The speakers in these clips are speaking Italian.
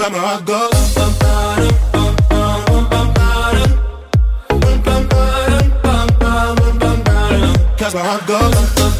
where my heart goes. Where my heart goes.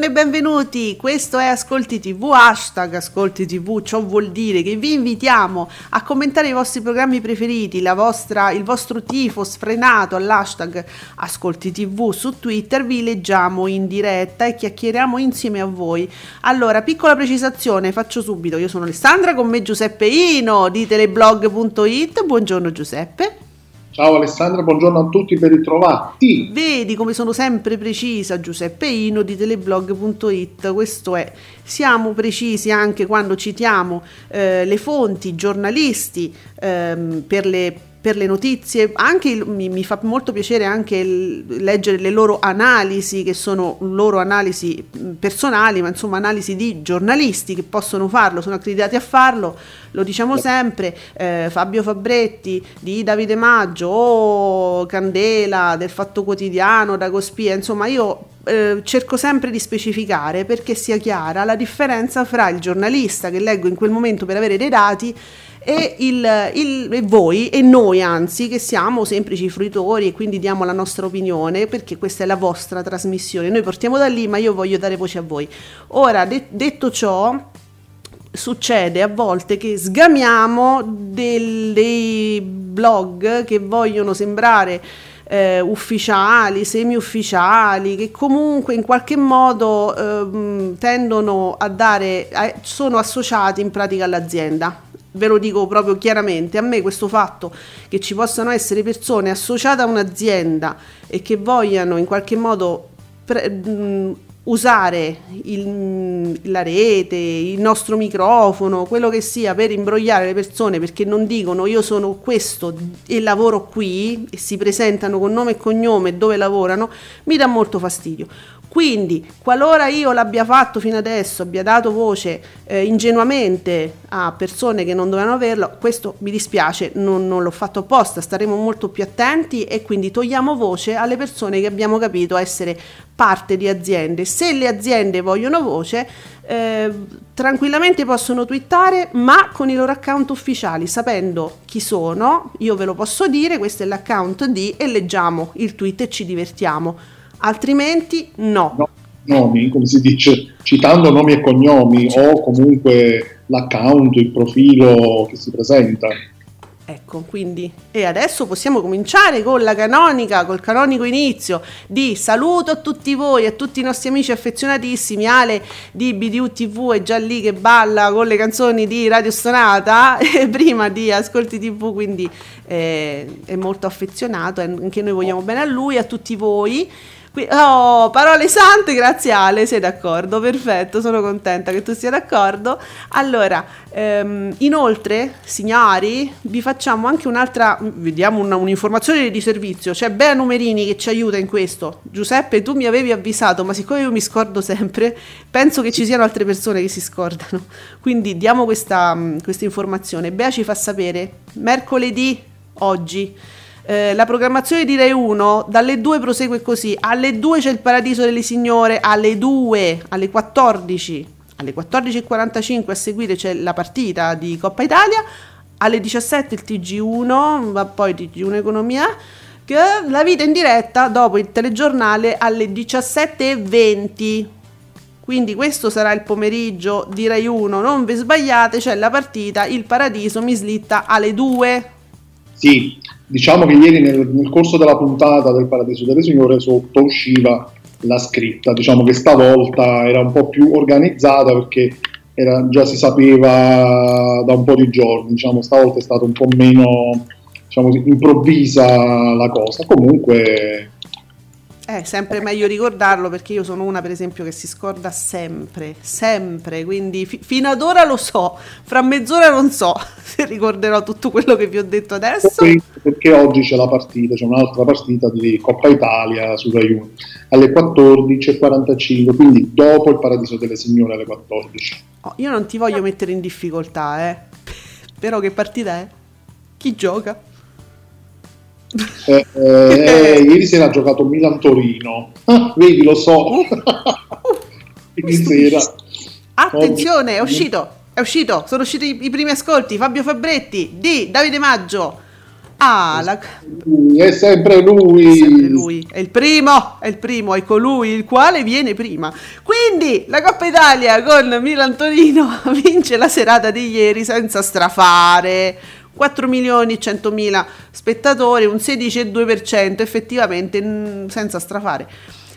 Buongiorno e benvenuti, questo è Ascolti TV, hashtag Ascolti TV, ciò vuol dire che vi invitiamo a commentare i vostri programmi preferiti, vostra, il vostro tifo sfrenato all'hashtag Ascolti TV su Twitter, vi leggiamo in diretta e chiacchieriamo insieme a voi. Allora, piccola precisazione, faccio subito, io sono Alessandra, con me Giuseppe Ino di teleblog.it, buongiorno Giuseppe. Ciao Alessandra, buongiorno a tutti, ben ritrovati. Vedi come sono sempre precisa Giuseppe Ino di teleblog.it, questo è, siamo precisi anche quando citiamo eh, le fonti, i giornalisti ehm, per le per le notizie, anche mi, mi fa molto piacere anche il- leggere le loro analisi, che sono loro analisi personali, ma insomma analisi di giornalisti che possono farlo, sono accreditati a farlo, lo diciamo sempre, eh, Fabio Fabretti di Davide Maggio o Candela del Fatto Quotidiano, da Cospia, insomma io eh, cerco sempre di specificare perché sia chiara la differenza fra il giornalista che leggo in quel momento per avere dei dati e, il, il- e voi e noi anzi che siamo semplici fruitori e quindi diamo la nostra opinione perché questa è la vostra trasmissione. Noi partiamo da lì ma io voglio dare voce a voi. Ora de- detto ciò succede a volte che sgamiamo del- dei blog che vogliono sembrare eh, ufficiali, semi-ufficiali, che comunque in qualche modo ehm, tendono a dare, a- sono associati in pratica all'azienda. Ve lo dico proprio chiaramente, a me questo fatto che ci possano essere persone associate a un'azienda e che vogliano in qualche modo pre- mh, usare il- la rete, il nostro microfono, quello che sia per imbrogliare le persone perché non dicono io sono questo e lavoro qui e si presentano con nome e cognome dove lavorano, mi dà molto fastidio. Quindi, qualora io l'abbia fatto fino adesso, abbia dato voce eh, ingenuamente a persone che non dovevano averlo, questo mi dispiace, non, non l'ho fatto apposta, staremo molto più attenti e quindi togliamo voce alle persone che abbiamo capito essere parte di aziende. Se le aziende vogliono voce, eh, tranquillamente possono twittare, ma con i loro account ufficiali, sapendo chi sono, io ve lo posso dire, questo è l'account di e leggiamo il tweet e ci divertiamo. Altrimenti no. No, nomi, come si dice, citando nomi e cognomi o comunque l'account, il profilo che si presenta. Ecco, quindi e adesso possiamo cominciare con la canonica, col canonico inizio di saluto a tutti voi, a tutti i nostri amici affezionatissimi. Ale di BDU TV è già lì che balla con le canzoni di Radio Stonata e prima di Ascolti TV, quindi eh, è molto affezionato, e anche noi vogliamo bene a lui, a tutti voi. Qui- oh, parole sante, grazie Ale, sei d'accordo, perfetto, sono contenta che tu sia d'accordo. Allora, ehm, inoltre, signori, vi facciamo anche un'altra, vediamo una- un'informazione di servizio, c'è Bea Numerini che ci aiuta in questo. Giuseppe, tu mi avevi avvisato, ma siccome io mi scordo sempre, penso che ci siano altre persone che si scordano. Quindi diamo questa, questa informazione. Bea ci fa sapere, mercoledì, oggi, eh, la programmazione di Rai 1 dalle 2 prosegue così alle 2 c'è il Paradiso delle Signore alle 2 alle 14 alle 14.45 a seguire c'è la partita di Coppa Italia, alle 17 il TG1, ma poi TG1 Economia, che la vita in diretta dopo il telegiornale alle 17.20. Quindi questo sarà il pomeriggio di Rai 1, non vi sbagliate, c'è la partita, il Paradiso mi slitta alle 2. Sì, diciamo che ieri nel, nel corso della puntata del Paradiso delle Signore sotto usciva la scritta, diciamo che stavolta era un po' più organizzata perché era- già si sapeva da un po' di giorni, diciamo stavolta è stata un po' meno diciamo improvvisa la cosa, comunque È sempre meglio ricordarlo perché io sono una per esempio che si scorda sempre, sempre, quindi fi- fino ad ora lo so, fra mezz'ora non so se ricorderò tutto quello che vi ho detto adesso. Perché oggi c'è la partita, c'è un'altra partita di Coppa Italia su Rai 1 alle 14.45, quindi dopo il Paradiso delle Signore alle 14. Oh, io non ti voglio mettere in difficoltà, eh. Però che partita è? Chi gioca? Eh, eh, ieri sera ha giocato Milan-Torino, Ah, vedi lo so, ieri sera. Attenzione, è uscito, è uscito, sono usciti i, i primi ascolti. Fabio Fabretti di Davide Maggio. Ah, la- È sempre lui. sempre lui, è il primo, è il primo, è colui il quale viene prima. Quindi la Coppa Italia con Milan Torino vince la serata di ieri senza strafare. 4 milioni e 100 mila spettatori, un 16,2% effettivamente senza strafare.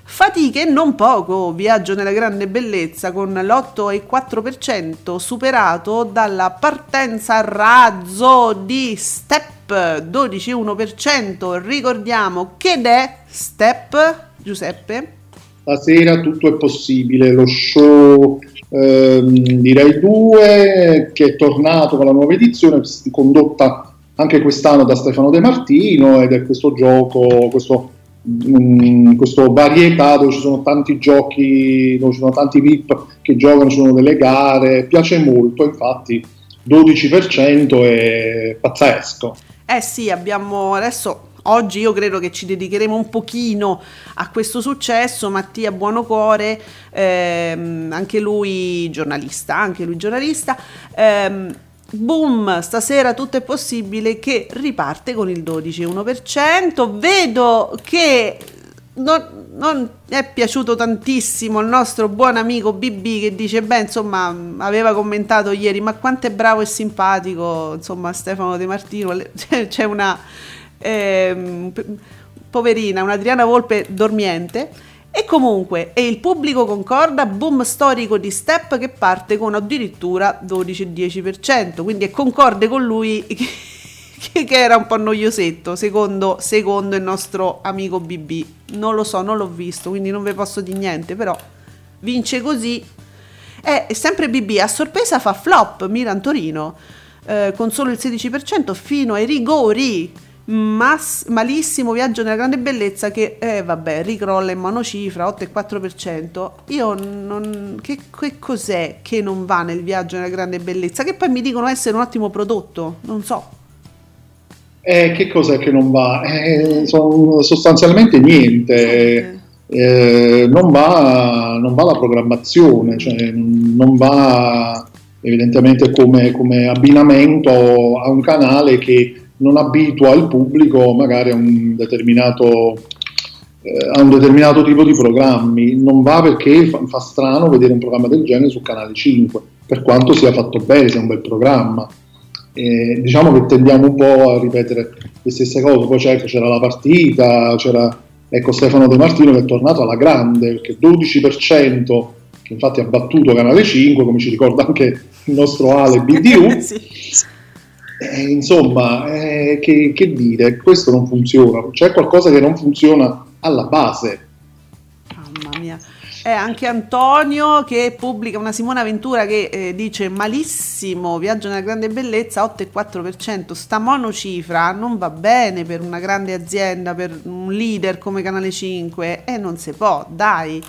Fatiche non poco, viaggio nella grande bellezza con l'8,4% superato dalla partenza a razzo di Step 12,1%. Ricordiamo che è Step, Giuseppe? Stasera tutto è possibile, lo show ehm, di Rai 2 che è tornato con la nuova edizione, condotta anche quest'anno da Stefano De Martino ed è questo gioco, questo, mm, questo varietà dove ci sono tanti giochi, dove ci sono tanti VIP che giocano, ci sono delle gare, piace molto, infatti 12% è pazzesco. Eh sì, abbiamo adesso oggi io credo che ci dedicheremo un pochino a questo successo. Mattia Buonocore, ehm, anche lui giornalista, anche lui giornalista. ehm, boom, stasera tutto è possibile che riparte con il 12,1%. Vedo che non, non è piaciuto tantissimo il nostro buon amico BB che dice beh insomma aveva commentato ieri ma quanto è bravo e simpatico insomma Stefano De Martino c'è una p- poverina una Adriana Volpe dormiente. E comunque e il pubblico concorda boom storico di Step che parte con addirittura 12-10% quindi è concorde con lui che, che era un po' noiosetto secondo, secondo il nostro amico BB non lo so, non l'ho visto quindi non vi posso dire niente però vince così. E sempre BB a sorpresa fa flop Milan Torino eh, con solo il 16% fino ai rigori Mas- malissimo viaggio nella grande bellezza che eh, vabbè ricrolla in monocifra 8,4% io non che, che cos'è che non va nel viaggio nella grande bellezza che poi mi dicono essere un ottimo prodotto non so Eh, che cos'è che non va? Eh, sostanzialmente niente. Eh, non, va, non va la programmazione, cioè non va evidentemente come, come abbinamento a un canale che non abitua il pubblico magari a un determinato, eh, a un determinato tipo di programmi. Non va perché fa, fa strano vedere un programma del genere su Canale 5, per quanto sia fatto bene, sia un bel programma. Eh, diciamo che tendiamo un po' a ripetere le stesse cose, poi certo c'era la partita, c'era ecco Stefano De Martino che è tornato alla grande, perché 12% che infatti ha battuto Canale 5, come ci ricorda anche il nostro Ale BDU, Sì. Eh, insomma, eh, che, che dire, questo non funziona, c'è qualcosa che non funziona alla base. Mamma mia. È anche Antonio che pubblica una Simona Ventura che eh, dice malissimo, viaggio nella grande bellezza, 8,4%, sta monocifra non va bene per una grande azienda, per un leader come Canale 5 e non si può, dai.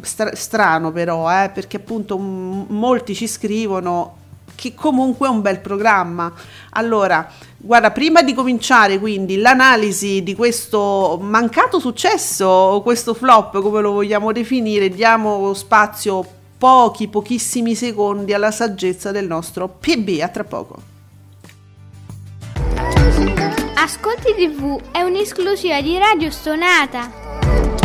Stra- strano però, eh, perché appunto m- molti ci scrivono che comunque è un bel programma. Allora, guarda, prima di cominciare quindi l'analisi di questo mancato successo o questo flop, come lo vogliamo definire, diamo spazio pochi, pochissimi secondi alla saggezza del nostro PB. A tra poco. Ascolti TV è un'esclusiva di Radio Stonata.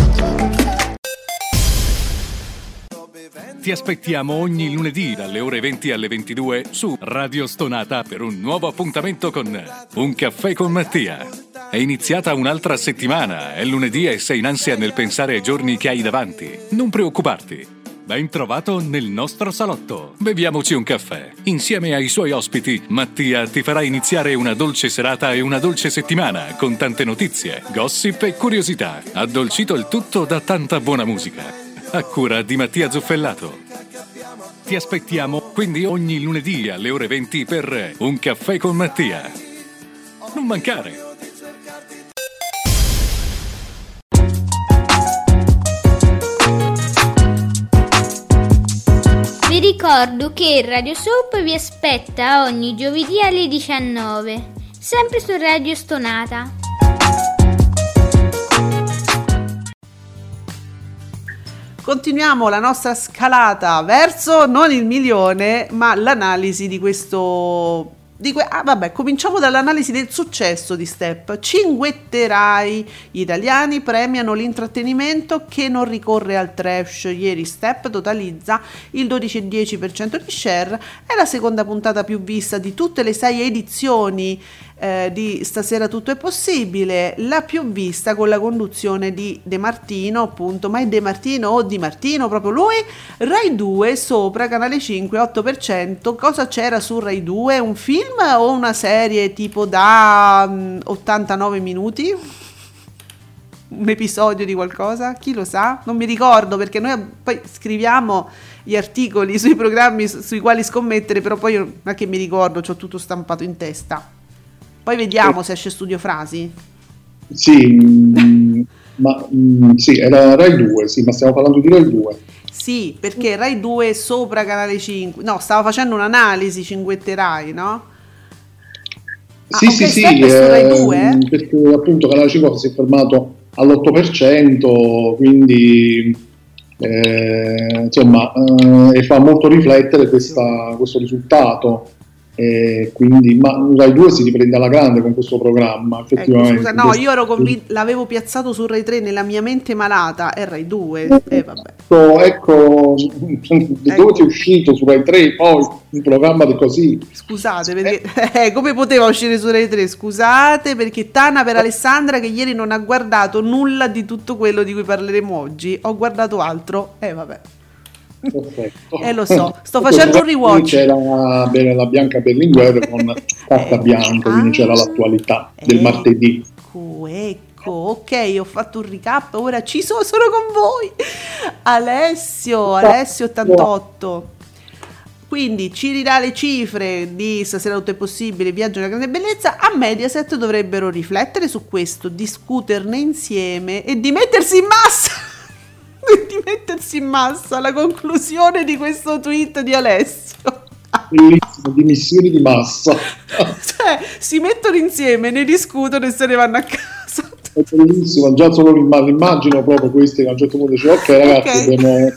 Ti aspettiamo ogni lunedì dalle ore 20 alle 22 su Radio Stonata per un nuovo appuntamento con Un caffè con Mattia. È iniziata un'altra settimana, è lunedì e sei in ansia nel pensare ai giorni che hai davanti. Non preoccuparti. Ben trovato nel nostro salotto. Beviamoci un caffè. Insieme ai suoi ospiti, Mattia ti farà iniziare una dolce serata e una dolce settimana con tante notizie, gossip e curiosità. Addolcito il tutto da tanta buona musica. A cura di Mattia Zuffellato. Ti aspettiamo quindi ogni lunedì alle ore 20 per Un caffè con Mattia. Non mancare! Vi ricordo che Radio Soap vi aspetta ogni giovedì alle 19, sempre su Radio Stonata. Continuiamo la nostra scalata verso non il milione, ma l'analisi di questo. Ah, vabbè, cominciamo dall'analisi del successo di Step. Cinguetterai. Gli italiani premiano l'intrattenimento che non ricorre al trash. Ieri Step totalizza il 12,10% di share. È la seconda puntata più vista di tutte le sei edizioni eh, di Stasera tutto è possibile, la più vista con la conduzione di De Martino, appunto, ma è De Martino o Di Martino, proprio lui, Rai 2 sopra, Canale 5, 8%, cosa c'era su Rai 2? Un film o una serie tipo da mm, 89 minuti? un episodio di qualcosa? Chi lo sa? Non mi ricordo perché noi poi scriviamo gli articoli sui programmi su- sui quali scommettere, però poi non è che mi ricordo, ho tutto stampato in testa. Poi vediamo se esce studio frasi. Sì, mm, ma mm, sì, era Rai 2, sì, ma stiamo parlando di Rai 2. Sì, perché Rai 2 sopra Canale 5. No, stava facendo un'analisi Cinguetterai, no? Ah, Sì, ok, sì, sì, Rai eh, 2? perché appunto Canale 5 si è fermato all'8%, quindi eh, insomma, eh, e fa molto riflettere questa- questo risultato. Eh, quindi, ma Rai 2 si riprende alla grande con questo programma, Ecco, effettivamente. scusa, no, io ero convinta, l'avevo piazzato su Rai 3 nella mia mente malata, è Rai 2. E vabbè. Ecco, ecco, ti è uscito su Rai 3 poi un programma di così? Scusate, perché eh, come poteva uscire su Rai 3? Scusate, perché Tana per Alessandra che ieri non ha guardato nulla di tutto quello di cui parleremo oggi. Ho guardato altro. E vabbè. Perfetto. Eh, lo so, sto facendo un rewatch. C'era la Bianca Berlinguer con Carta Bianca, quindi c'era l'attualità del Eh. martedì. Ecco, ecco, ok, ho fatto un recap, ora ci sono, sono con voi. Alessio, Alessio 88. Quindi ci ridà le cifre di Stasera tutto è possibile, Viaggio nella grande bellezza. A Mediaset dovrebbero riflettere su questo, discuterne insieme e di mettersi in massa. Di mettersi in massa la conclusione di questo tweet di Alessio. Bellissimo, dimissioni di massa. Cioè, si mettono insieme, ne discutono e se ne vanno a casa. È bellissimo, già solo l'imma- l'immagino proprio questi che a un certo punto dice ok ragazzi Ok. abbiamo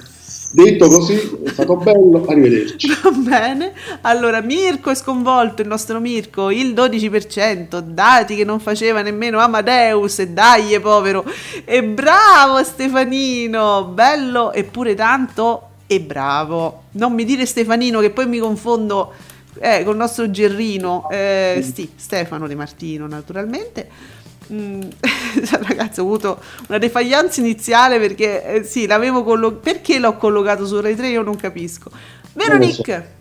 detto così, è stato bello, arrivederci. Va bene. Allora, Mirko è sconvolto, il nostro Mirko, il 12%, dati che non faceva nemmeno Amadeus, e dai, povero. E bravo Stefanino, bello eppure tanto e bravo. Non mi dire Stefanino che poi mi confondo eh, con il nostro Gerrino, eh, sì, Stefano De Martino naturalmente. Mm, ragazzi, ho avuto una defaglianza iniziale perché eh, sì, l'avevo collo- perché l'ho collocato su Rai 3 io non capisco. Veronique.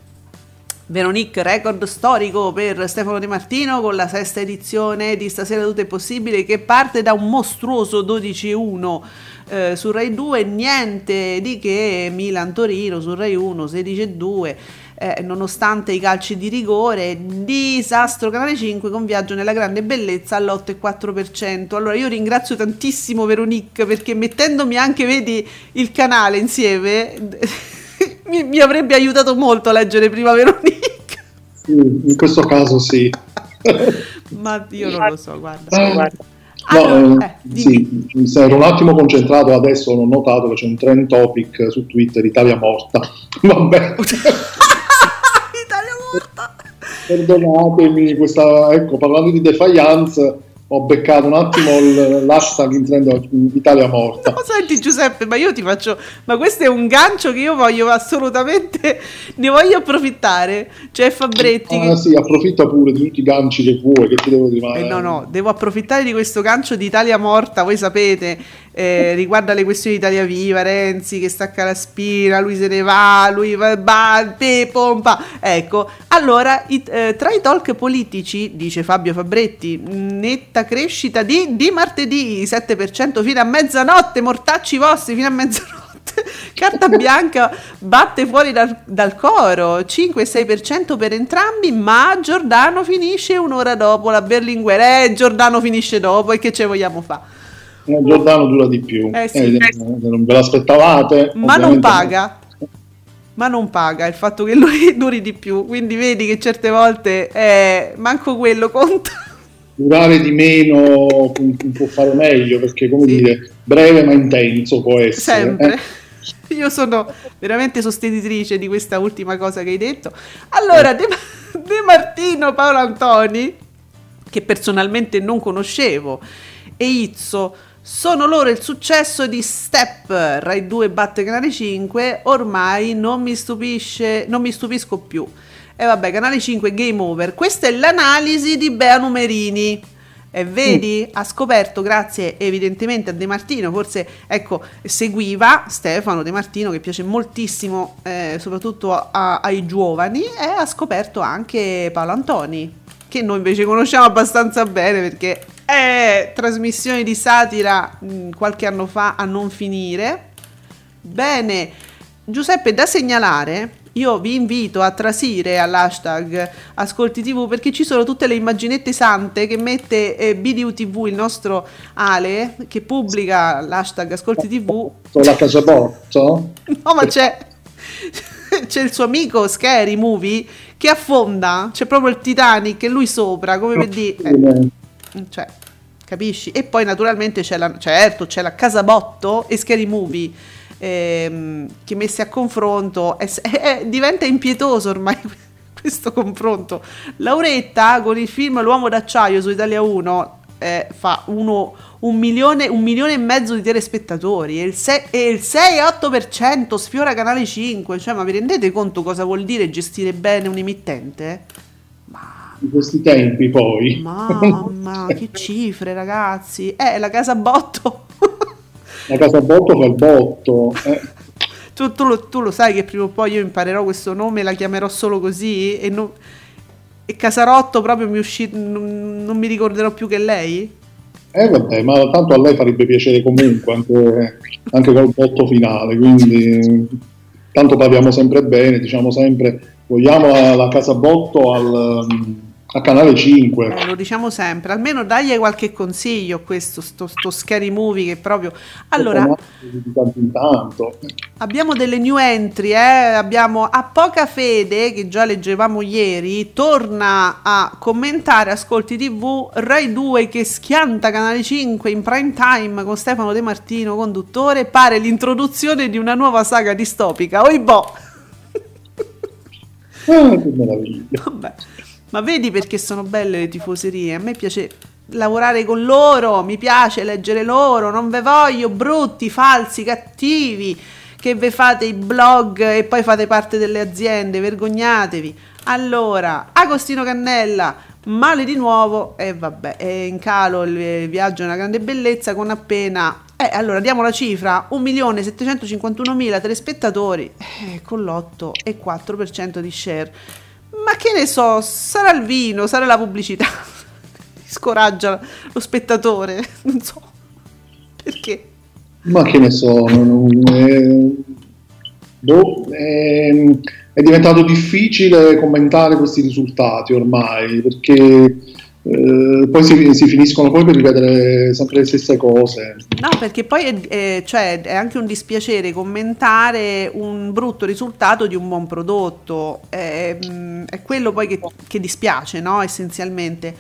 Veronique, record storico per Stefano De Martino con la sesta edizione di Stasera Tutto è Possibile che parte da un mostruoso 12-1 eh, su Rai 2, niente di che Milan-Torino su Rai 1, 16-2. Eh, nonostante i calci di rigore, disastro Canale 5 con Viaggio nella grande bellezza all'8,4%. Allora io ringrazio tantissimo Veronique perché mettendomi anche, vedi, il canale insieme mi, mi avrebbe aiutato molto a leggere prima Veronique. Sì, in questo caso sì. Ma io non lo so, guarda. Ah, Allora, No, eh, eh, sì, ero un attimo concentrato adesso ho notato che c'è un trend topic su Twitter, Italia morta. Vabbè, Italia morta. Perdonatemi, questa, ecco, parlando di defiance ho beccato un attimo l'hashtag in trend Italia morta. No, senti Giuseppe, ma io ti faccio, ma questo è un gancio che io voglio assolutamente, ne voglio approfittare. C'è Fabretti che... Ah sì, approfitta pure di tutti i ganci che vuoi, che ti devo ma- Eh, no, no, devo approfittare di questo gancio di Italia morta, voi sapete, eh, riguarda le questioni di Italia Viva, Renzi che stacca la spina, lui se ne va, lui va, va pe, pompa. Ecco, allora, i- eh, tra i talk politici, dice Fabio Fabretti, netta crescita di, di martedì, 7% fino a mezzanotte, mortacci vostri fino a mezzanotte. Carta bianca batte fuori dal, dal coro 5-6% per entrambi, ma Giordano finisce un'ora dopo la Berlinguer. Eh, Giordano finisce dopo e che ce vogliamo fare? Eh, Giordano dura di più. Eh, sì. Eh, non ve l'aspettavate? Ma non paga. Ma non paga il fatto che lui duri di più. Quindi vedi che certe volte eh, manco quello conta. Durare di meno pu- può fare meglio perché, come Sì. dire, breve ma intenso può essere. Sempre. eh. Io sono veramente sostenitrice di questa ultima cosa che hai detto. Allora, De, De Martino, Paolo Antoni, che personalmente non conoscevo, e Izzo, sono loro il successo di Step, Rai 2 batte Canale 5, ormai non mi stupisce, non mi stupisco più. E vabbè, Canale 5 Game Over. Questa è l'analisi di Bea Numerini. E vedi, ha scoperto, grazie evidentemente a De Martino, forse ecco, seguiva Stefano De Martino che piace moltissimo, eh, soprattutto a- ai giovani, e ha scoperto anche Paolo Antoni, che noi invece conosciamo abbastanza bene perché è trasmissione di satira mh, qualche anno fa a non finire. Bene, Giuseppe, da segnalare, io vi invito a trasire all'hashtag Ascolti TV perché ci sono tutte le immaginette sante che mette eh, BDU TV, il nostro Ale, che pubblica l'hashtag Ascolti TV. La casa Botto? No, ma c'è, c'è il suo amico Scary Movie che affonda, c'è proprio il Titanic e lui sopra, come per dire... eh, cioè, capisci? E poi naturalmente c'è la, certo, c'è la Casabotto e Scary Movie ehm, che messi a confronto è- è- diventa impietoso ormai questo confronto. Lauretta con il film L'uomo d'acciaio su Italia 1 eh, fa uno, un, milione, un milione e mezzo di telespettatori e il, se- e il 6-8% sfiora Canale 5. Cioè, ma vi rendete conto cosa vuol dire gestire bene un emittente? In questi tempi poi. Mamma, che cifre, ragazzi. Eh, la casa botto. La casa Botto fa il botto. eh. tu, tu lo, tu lo sai che prima o poi io imparerò questo nome, la chiamerò solo così e, non- e Casarotto proprio mi uscì, non, non mi ricorderò più che lei? Eh vabbè, ma tanto a lei farebbe piacere comunque, anche, anche col botto finale, quindi tanto parliamo sempre bene, diciamo sempre, vogliamo la, casa Botto al, a Canale 5. Eh, lo diciamo sempre, almeno dagli qualche consiglio a questo, sto, sto scary movie che proprio... Allora. Abbiamo delle new entry, eh? abbiamo a poca fede, che già leggevamo ieri, torna a commentare Ascolti TV Rai 2 che schianta Canale 5 in prime time con Stefano De Martino, conduttore, pare l'introduzione di una nuova saga distopica. Oibò! Ah, che meraviglia. Vabbè. Ma vedi perché sono belle le tifoserie? A me piace lavorare con loro, mi piace leggere loro, non ve voglio brutti, falsi, cattivi, che ve fate i blog e poi fate parte delle aziende, vergognatevi. Allora, Agostino Cannella, male di nuovo e vabbè, è in calo il viaggio è una grande bellezza con appena... Eh, allora diamo la cifra, 1.751.000 telespettatori eh, con l'8 e 4% di share. Ma che ne so, sarà il vino, sarà la pubblicità. Scoraggia lo spettatore, non so perché. Ma che ne so, non- eh, boh, ehm, è diventato difficile commentare questi risultati ormai, perché eh, poi si, si finiscono poi per ripetere sempre le stesse cose. No, perché poi è, è- cioè, è anche un dispiacere commentare un brutto risultato di un buon prodotto. È, mm, è quello poi che, che dispiace, no? Essenzialmente.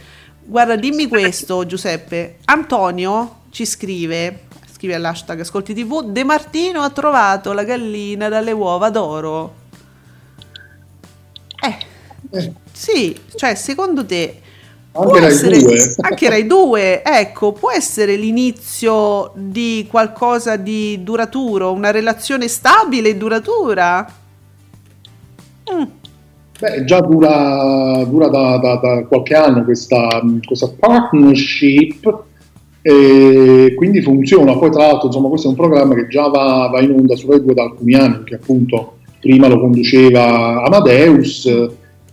Guarda, dimmi questo, Giuseppe. Antonio ci scrive, scrive all'hashtag Ascolti TV, De Martino ha trovato la gallina dalle uova d'oro. Eh, Eh. sì, cioè secondo te Anche Rai essere, 2? anche Rai 2, ecco, può essere l'inizio di qualcosa di duraturo, una relazione stabile e duratura? Mm. Beh, già dura, dura da, da- da qualche anno questa, questa partnership e quindi funziona. Poi tra l'altro insomma, questo è un programma che già va, va in onda su Rai 2 da alcuni anni, perché appunto prima lo conduceva Amadeus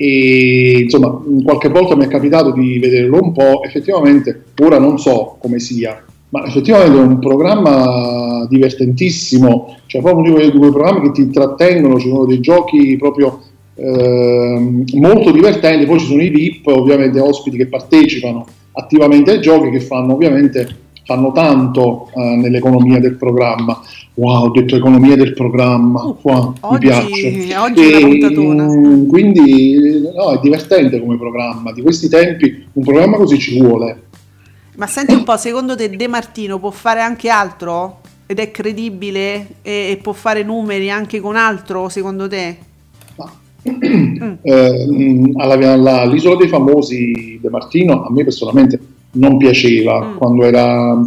e insomma qualche volta mi è capitato di vederlo un po', effettivamente ora non so come sia, ma effettivamente è un programma divertentissimo, cioè proprio di quei programmi che ti intrattengono, ci sono dei giochi proprio ehm, molto divertenti, poi ci sono i VIP, ovviamente ospiti che partecipano attivamente ai giochi che fanno ovviamente fanno tanto eh, nell'economia del programma. Wow, ho detto economia del programma, wow, mi oggi- piace. oggi puntatona. mm, quindi no, è divertente come programma, di questi tempi un programma così ci vuole. Ma senti un po', secondo te De Martino può fare anche altro? Ed è credibile e, e può fare numeri anche con altro, secondo te? Eh, mh, alla- alla- L'isola dei famosi De Martino a me personalmente non piaceva Mm. quando era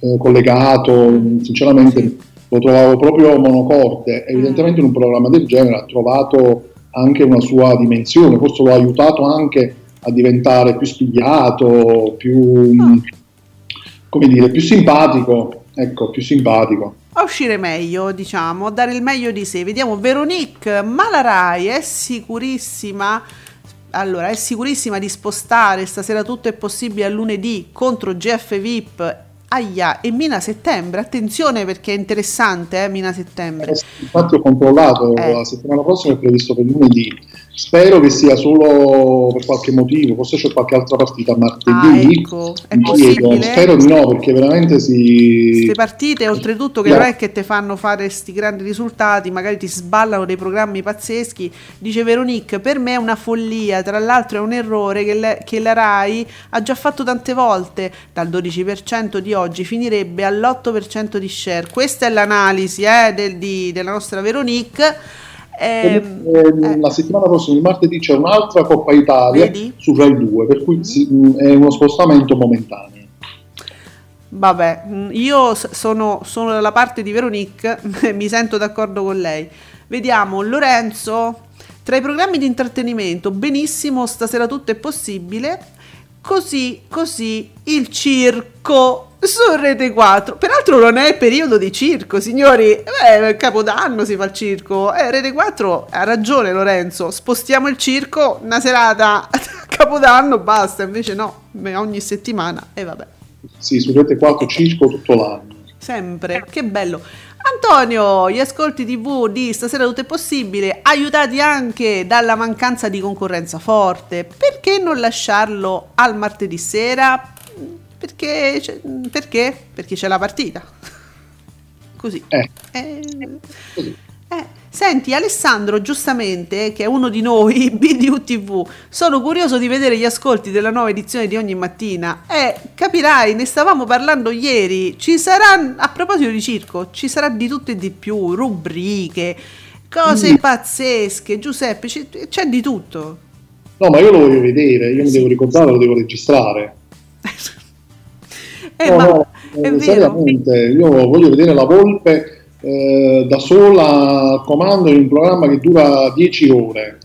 eh, collegato, sinceramente lo trovavo proprio monocorde. Evidentemente in un programma del genere ha trovato anche una sua dimensione, forse lo ha aiutato anche a diventare più spigliato, più, mh, come dire, più simpatico. Ecco, più simpatico. A uscire meglio, diciamo, a dare il meglio di sé. Vediamo Veronique, ma la Rai è sicurissima. Allora, è sicurissima di spostare stasera tutto è possibile a lunedì contro GF VIP. Aia, e Mina Settembre, attenzione perché è interessante, eh, Mina Settembre. Infatti ho controllato, Eh. la settimana prossima è previsto per lunedì. Spero che sia solo per qualche motivo, forse c'è qualche altra partita Ah, martedì. ecco, è possibile? spero di no, perché veramente si... Queste partite, oltretutto, che Yeah. non è che ti fanno fare questi grandi risultati, magari ti sballano dei programmi pazzeschi. Dice Veronique: Per me è una follia. Tra l'altro, è un errore che, le- che la Rai ha già fatto tante volte. Dal 12% di oggi finirebbe all'8% di share. Questa è l'analisi eh, del- di- della nostra Veronique. Eh, eh, La settimana prossima, il martedì, c'è un'altra Coppa Italia Vedi? su Rai 2, per cui si- mh, è uno spostamento momentaneo. Vabbè, mm, io sono, sono dalla parte di Veronique, mi sento d'accordo con lei. Vediamo, Lorenzo, tra i programmi di intrattenimento, benissimo, stasera tutto è possibile, così, così, il circo su Rete 4. Peraltro non è periodo di circo, signori, eh, Capodanno si fa il circo, eh, Rete 4 ha ragione Lorenzo, spostiamo il circo, una serata a Capodanno, basta, invece no, ogni settimana, e vabbè. Sì, su Rete 4 circo tutto l'anno. Sempre, che bello. Antonio, gli ascolti TV di Stasera Tutto è Possibile, aiutati anche dalla mancanza di concorrenza forte, perché non lasciarlo al martedì sera? Perché, perché? Perché c'è la partita. Così. Eh, Eh, così. eh, Senti, Alessandro, giustamente, che è uno di noi, BDU TV, sono curioso di vedere gli ascolti della nuova edizione di ogni mattina. E capirai, ne stavamo parlando ieri. Ci sarà, a proposito di circo, ci sarà di tutto e di più, rubriche, cose Mm. pazzesche. Giuseppe, c'è, c'è di tutto. No, ma io lo voglio vedere, io mi Sì. devo ricordare, lo devo registrare. Eh, no, ma no, è eh, vero. seriamente, io voglio vedere la Volpe eh, da sola al comando in un programma che dura 10 ore.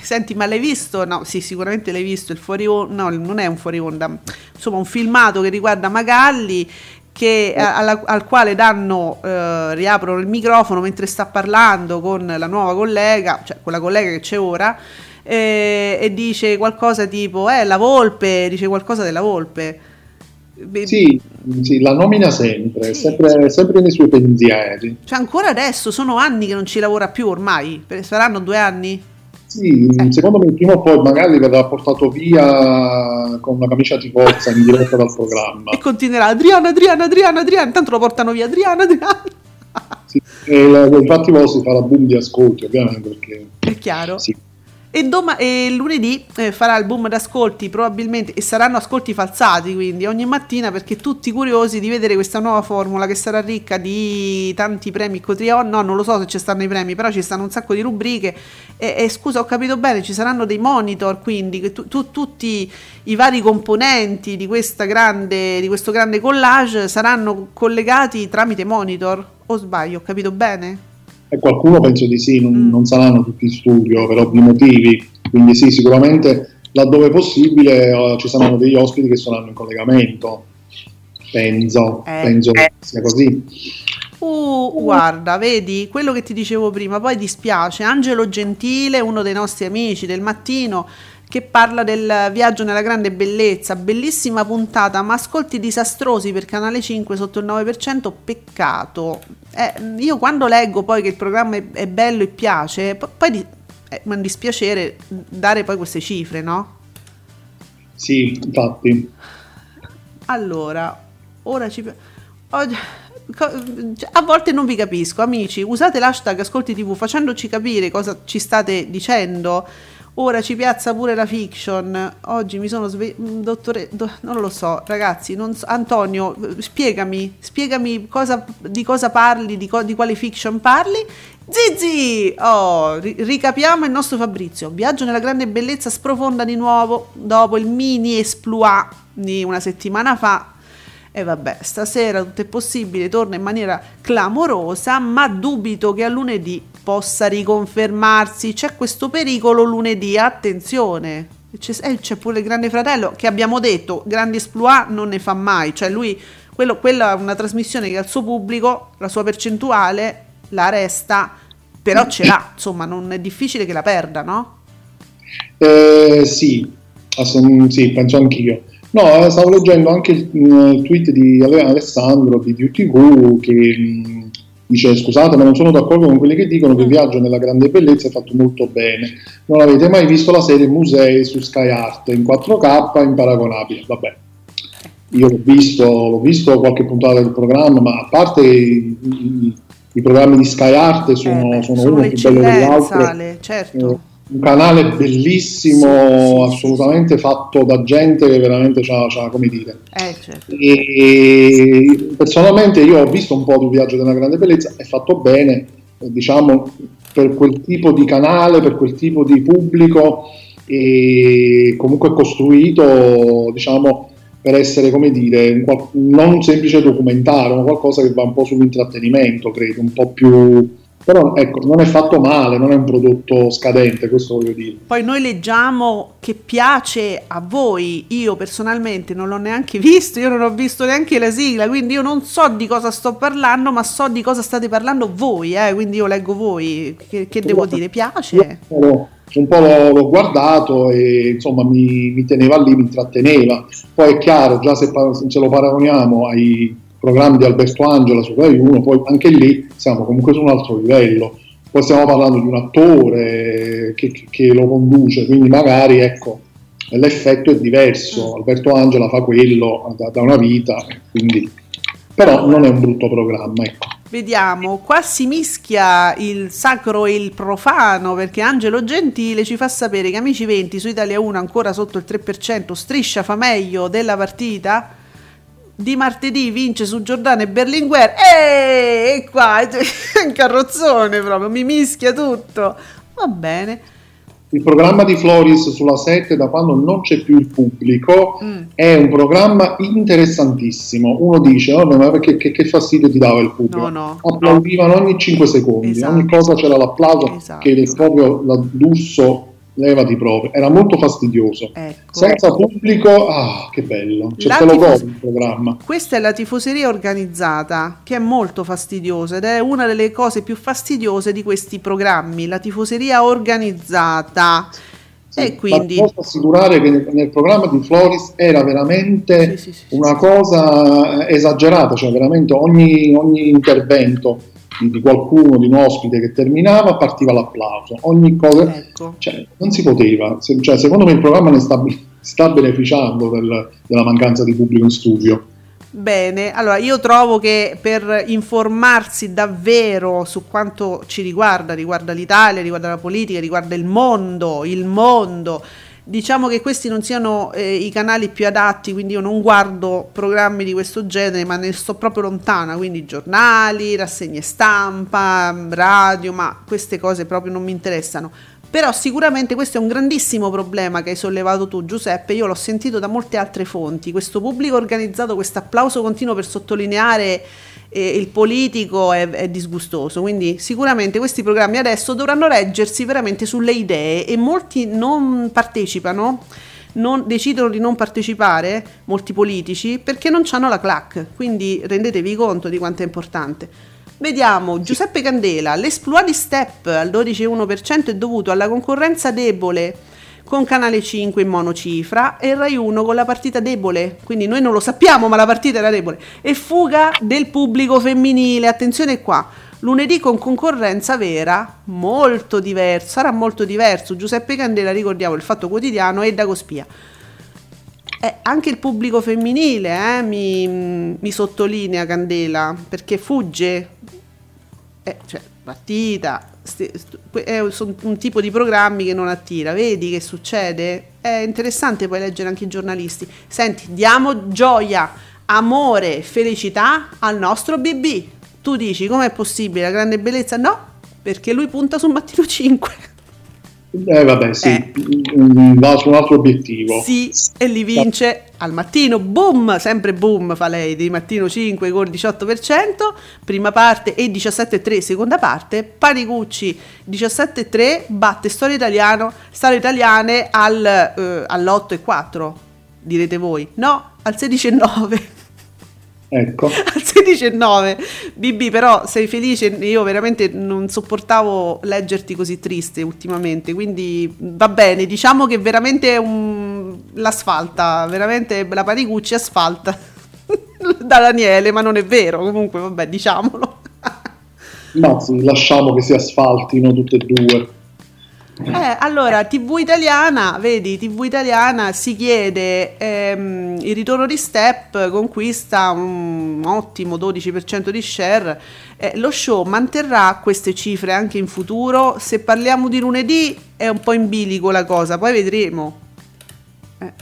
Senti, ma l'hai visto? No, sì, sicuramente l'hai visto. Il fuori onda, no, non è un fuori onda, insomma, un filmato che riguarda Magalli. Che, a- alla- al quale danno, eh, riaprono il microfono mentre sta parlando con la nuova collega, cioè quella collega che c'è ora, eh, e dice qualcosa tipo, eh, la volpe, dice qualcosa della volpe. Beh, Sì, sì, la nomina sempre, Sì. sempre, sempre nei suoi pensieri. Cioè, ancora adesso sono anni che non ci lavora più ormai, saranno due anni? Sì, Eh. secondo me prima o poi magari verrà portato via con una camicia di forza in diretta dal programma. E continuerà Adriana, Adriana, Adriana, Adriana, tanto lo portano via Adriana, Adriana. Sì, e la- infatti poi si farà boom di ascolti ovviamente perché È chiaro. sì. E, doma- e lunedì eh, farà il boom d'ascolti probabilmente e saranno ascolti falsati quindi ogni mattina perché tutti curiosi di vedere questa nuova formula che sarà ricca di tanti premi Cotrion no non lo so se ci stanno i premi però ci stanno un sacco di rubriche. E, e scusa ho capito bene ci saranno dei monitor quindi tu- tu- tutti i vari componenti di, grande, di questo grande collage saranno collegati tramite monitor. O sbaglio ho capito bene? E qualcuno penso di sì, non, Mm. non saranno tutti in studio per ovvi motivi, quindi sì, sicuramente laddove possibile eh, ci saranno degli ospiti che saranno in collegamento, penso, Eh. penso che sia così. Uh, guarda, vedi quello che ti dicevo prima. Poi dispiace Angelo Gentile, uno dei nostri amici del mattino, che parla del viaggio nella grande bellezza. Bellissima puntata, ma ascolti disastrosi per Canale 5 sotto il 9%. Peccato. Eh, io quando leggo poi che il programma è, è bello e piace, po- poi di- eh, mi è un dispiacere dare poi queste cifre, no? Sì, infatti. Allora, ora ci... oggi- cioè, A volte non vi capisco, amici. Usate l'hashtag Ascolti TV facendoci capire cosa ci state dicendo. Ora ci piazza pure la fiction. Oggi mi sono sve- mm, dottore, do- non lo so, ragazzi. so- Antonio, spiegami, spiegami cosa- di cosa parli, di, co- di quale fiction parli. Zizi! Oh, ri- ricapiamo il nostro Fabrizio. Viaggio nella grande bellezza sprofonda di nuovo dopo il mini esploit di una settimana fa. E vabbè, stasera tutto è possibile, torna in maniera clamorosa, ma dubito che a lunedì possa riconfermarsi. C'è questo pericolo lunedì, attenzione. C'è, eh, c'è pure il Grande Fratello che abbiamo detto, grandi esploit non ne fa mai, cioè lui, quello, quella è una trasmissione che al suo pubblico, la sua percentuale la resta, però ce l'ha, insomma non è difficile che la perda, no? Eh, sì, ass- sì, penso anch'io. No, eh, stavo leggendo anche il mm, tweet di Ale- Alessandro di DutyV che mm, dice scusate ma non sono d'accordo con quelli che dicono che il viaggio nella grande bellezza è fatto molto bene. Non avete mai visto la serie Musei su Sky Art in 4K imparagonabile. Vabbè, io l'ho visto, l'ho visto qualche puntata del programma, ma a parte i, i- i programmi di Sky Art sono, Eh beh, sono sono uno più bello dell'altro. Ale, certo. Eh, un canale bellissimo, assolutamente fatto da gente che veramente ha, come dire. Eh, certo. E personalmente io ho visto un po' di Viaggio della Grande Bellezza, è fatto bene, eh, diciamo, per quel tipo di canale, per quel tipo di pubblico e comunque costruito, diciamo, per essere, come dire, un non un semplice documentario, ma qualcosa che va un po' sull'intrattenimento, credo, un po' più... Però ecco, non è fatto male, non è un prodotto scadente, questo voglio dire. Poi noi leggiamo che piace a voi, io personalmente non l'ho neanche visto, io non ho visto neanche la sigla, quindi io non so di cosa sto parlando, ma so di cosa state parlando voi, eh, quindi io leggo voi, che, che devo dire, piace? Un po' l'ho, l'ho guardato e insomma mi, mi teneva lì, mi intratteneva. Poi è chiaro, già se, se lo paragoniamo ai programmi di Alberto Angela su Rai 1, poi anche lì siamo comunque su un altro livello. Poi stiamo parlando di un attore che, che- che lo conduce, quindi magari ecco, l'effetto è diverso. Alberto Angela fa quello da, da una vita, quindi, però non è un brutto programma. Ecco. Vediamo, qua si mischia il sacro e il profano perché Angelo Gentile ci fa sapere che Amici 20 su Italia 1 ancora sotto il 3%, striscia fa meglio della partita. Di martedì vince su Giordano e Berlinguer. E, qua è un carrozzone proprio, mi mischia tutto. Va bene. Il programma di Floris sulla 7, da quando non c'è più il pubblico, Mm. è un programma interessantissimo. Uno dice: "Vabbè, ma perché che, che fastidio ti dava il pubblico? No, no. Applaudivano ogni 5 secondi, Esatto. ogni cosa c'era l'applauso Esatto. che è proprio la d'urso levati proprio. Era molto fastidioso. Ecco. Senza pubblico, ah, che bello! Cioè, La te lo tifo- godi il programma. Questa è la tifoseria organizzata, che è molto fastidiosa ed è una delle cose più fastidiose di questi programmi, la tifoseria organizzata. Sì, e quindi posso assicurare che nel, nel programma di Floris era veramente Sì, sì, una cosa esagerata, cioè veramente ogni, ogni intervento di, qualcuno, di un ospite che terminava, partiva l'applauso. Ogni cosa, ecco. cioè, non si poteva. Se- cioè, secondo me il programma ne sta, sta beneficiando del- della mancanza di pubblico in studio. Bene, allora io trovo che per informarsi davvero su quanto ci riguarda, riguarda l'Italia, riguarda la politica, riguarda il mondo, il mondo, diciamo che questi non siano eh, i canali più adatti, quindi io non guardo programmi di questo genere, ma ne sto proprio lontana, quindi giornali, rassegne stampa, radio, ma queste cose proprio non mi interessano. Però sicuramente questo è un grandissimo problema che hai sollevato tu Giuseppe, io l'ho sentito da molte altre fonti, questo pubblico organizzato, questo applauso continuo per sottolineare eh, il politico è, è disgustoso, quindi sicuramente questi programmi adesso dovranno reggersi veramente sulle idee e molti non partecipano. Non, decidono di non partecipare, molti politici, perché non hanno la clac, quindi rendetevi conto di quanto è importante. Vediamo Giuseppe Candela, l'esploit di Step al 12,1% è dovuto alla concorrenza debole con Canale 5 in monocifra e Rai 1 con la partita debole, quindi noi non lo sappiamo ma la partita era debole, e fuga del pubblico femminile, attenzione qua, lunedì con concorrenza vera, molto diverso, sarà molto diverso, Giuseppe Candela ricordiamo il Fatto Quotidiano e Dagospia. Eh, anche il pubblico femminile eh, mi, mi sottolinea Candela perché fugge. Eh, cioè, partita, è un, un tipo di programmi che non attira. Vedi che succede? È interessante poi leggere anche i giornalisti. Senti, diamo gioia, amore, felicità al nostro BB. Tu dici com'è possibile la grande bellezza? No, perché lui punta sul mattino 5. Eh vabbè, sì, Eh. va su un altro obiettivo. Sì, e li vince al mattino, boom, sempre boom fa lei, di mattino 5 col 18%, prima parte e 17,3 seconda parte, Panicucci 17,3 batte Storia Italiano, Storie Italiane al, eh, all'8,4, direte voi, no, al 16,9. Ecco. al 16,9 BB però sei felice io veramente non sopportavo leggerti così triste ultimamente quindi va bene diciamo che veramente un... l'asfalta veramente la Panicucci asfalta da Daniele ma non è vero comunque vabbè diciamolo sì, lasciamo che si asfaltino tutte e due. Eh, allora, TV italiana, vedi, TV italiana si chiede ehm, il ritorno di Step conquista un ottimo 12% di share. Eh, lo show manterrà queste cifre anche in futuro? Se parliamo di lunedì è un po' in bilico la cosa, poi vedremo. Eh,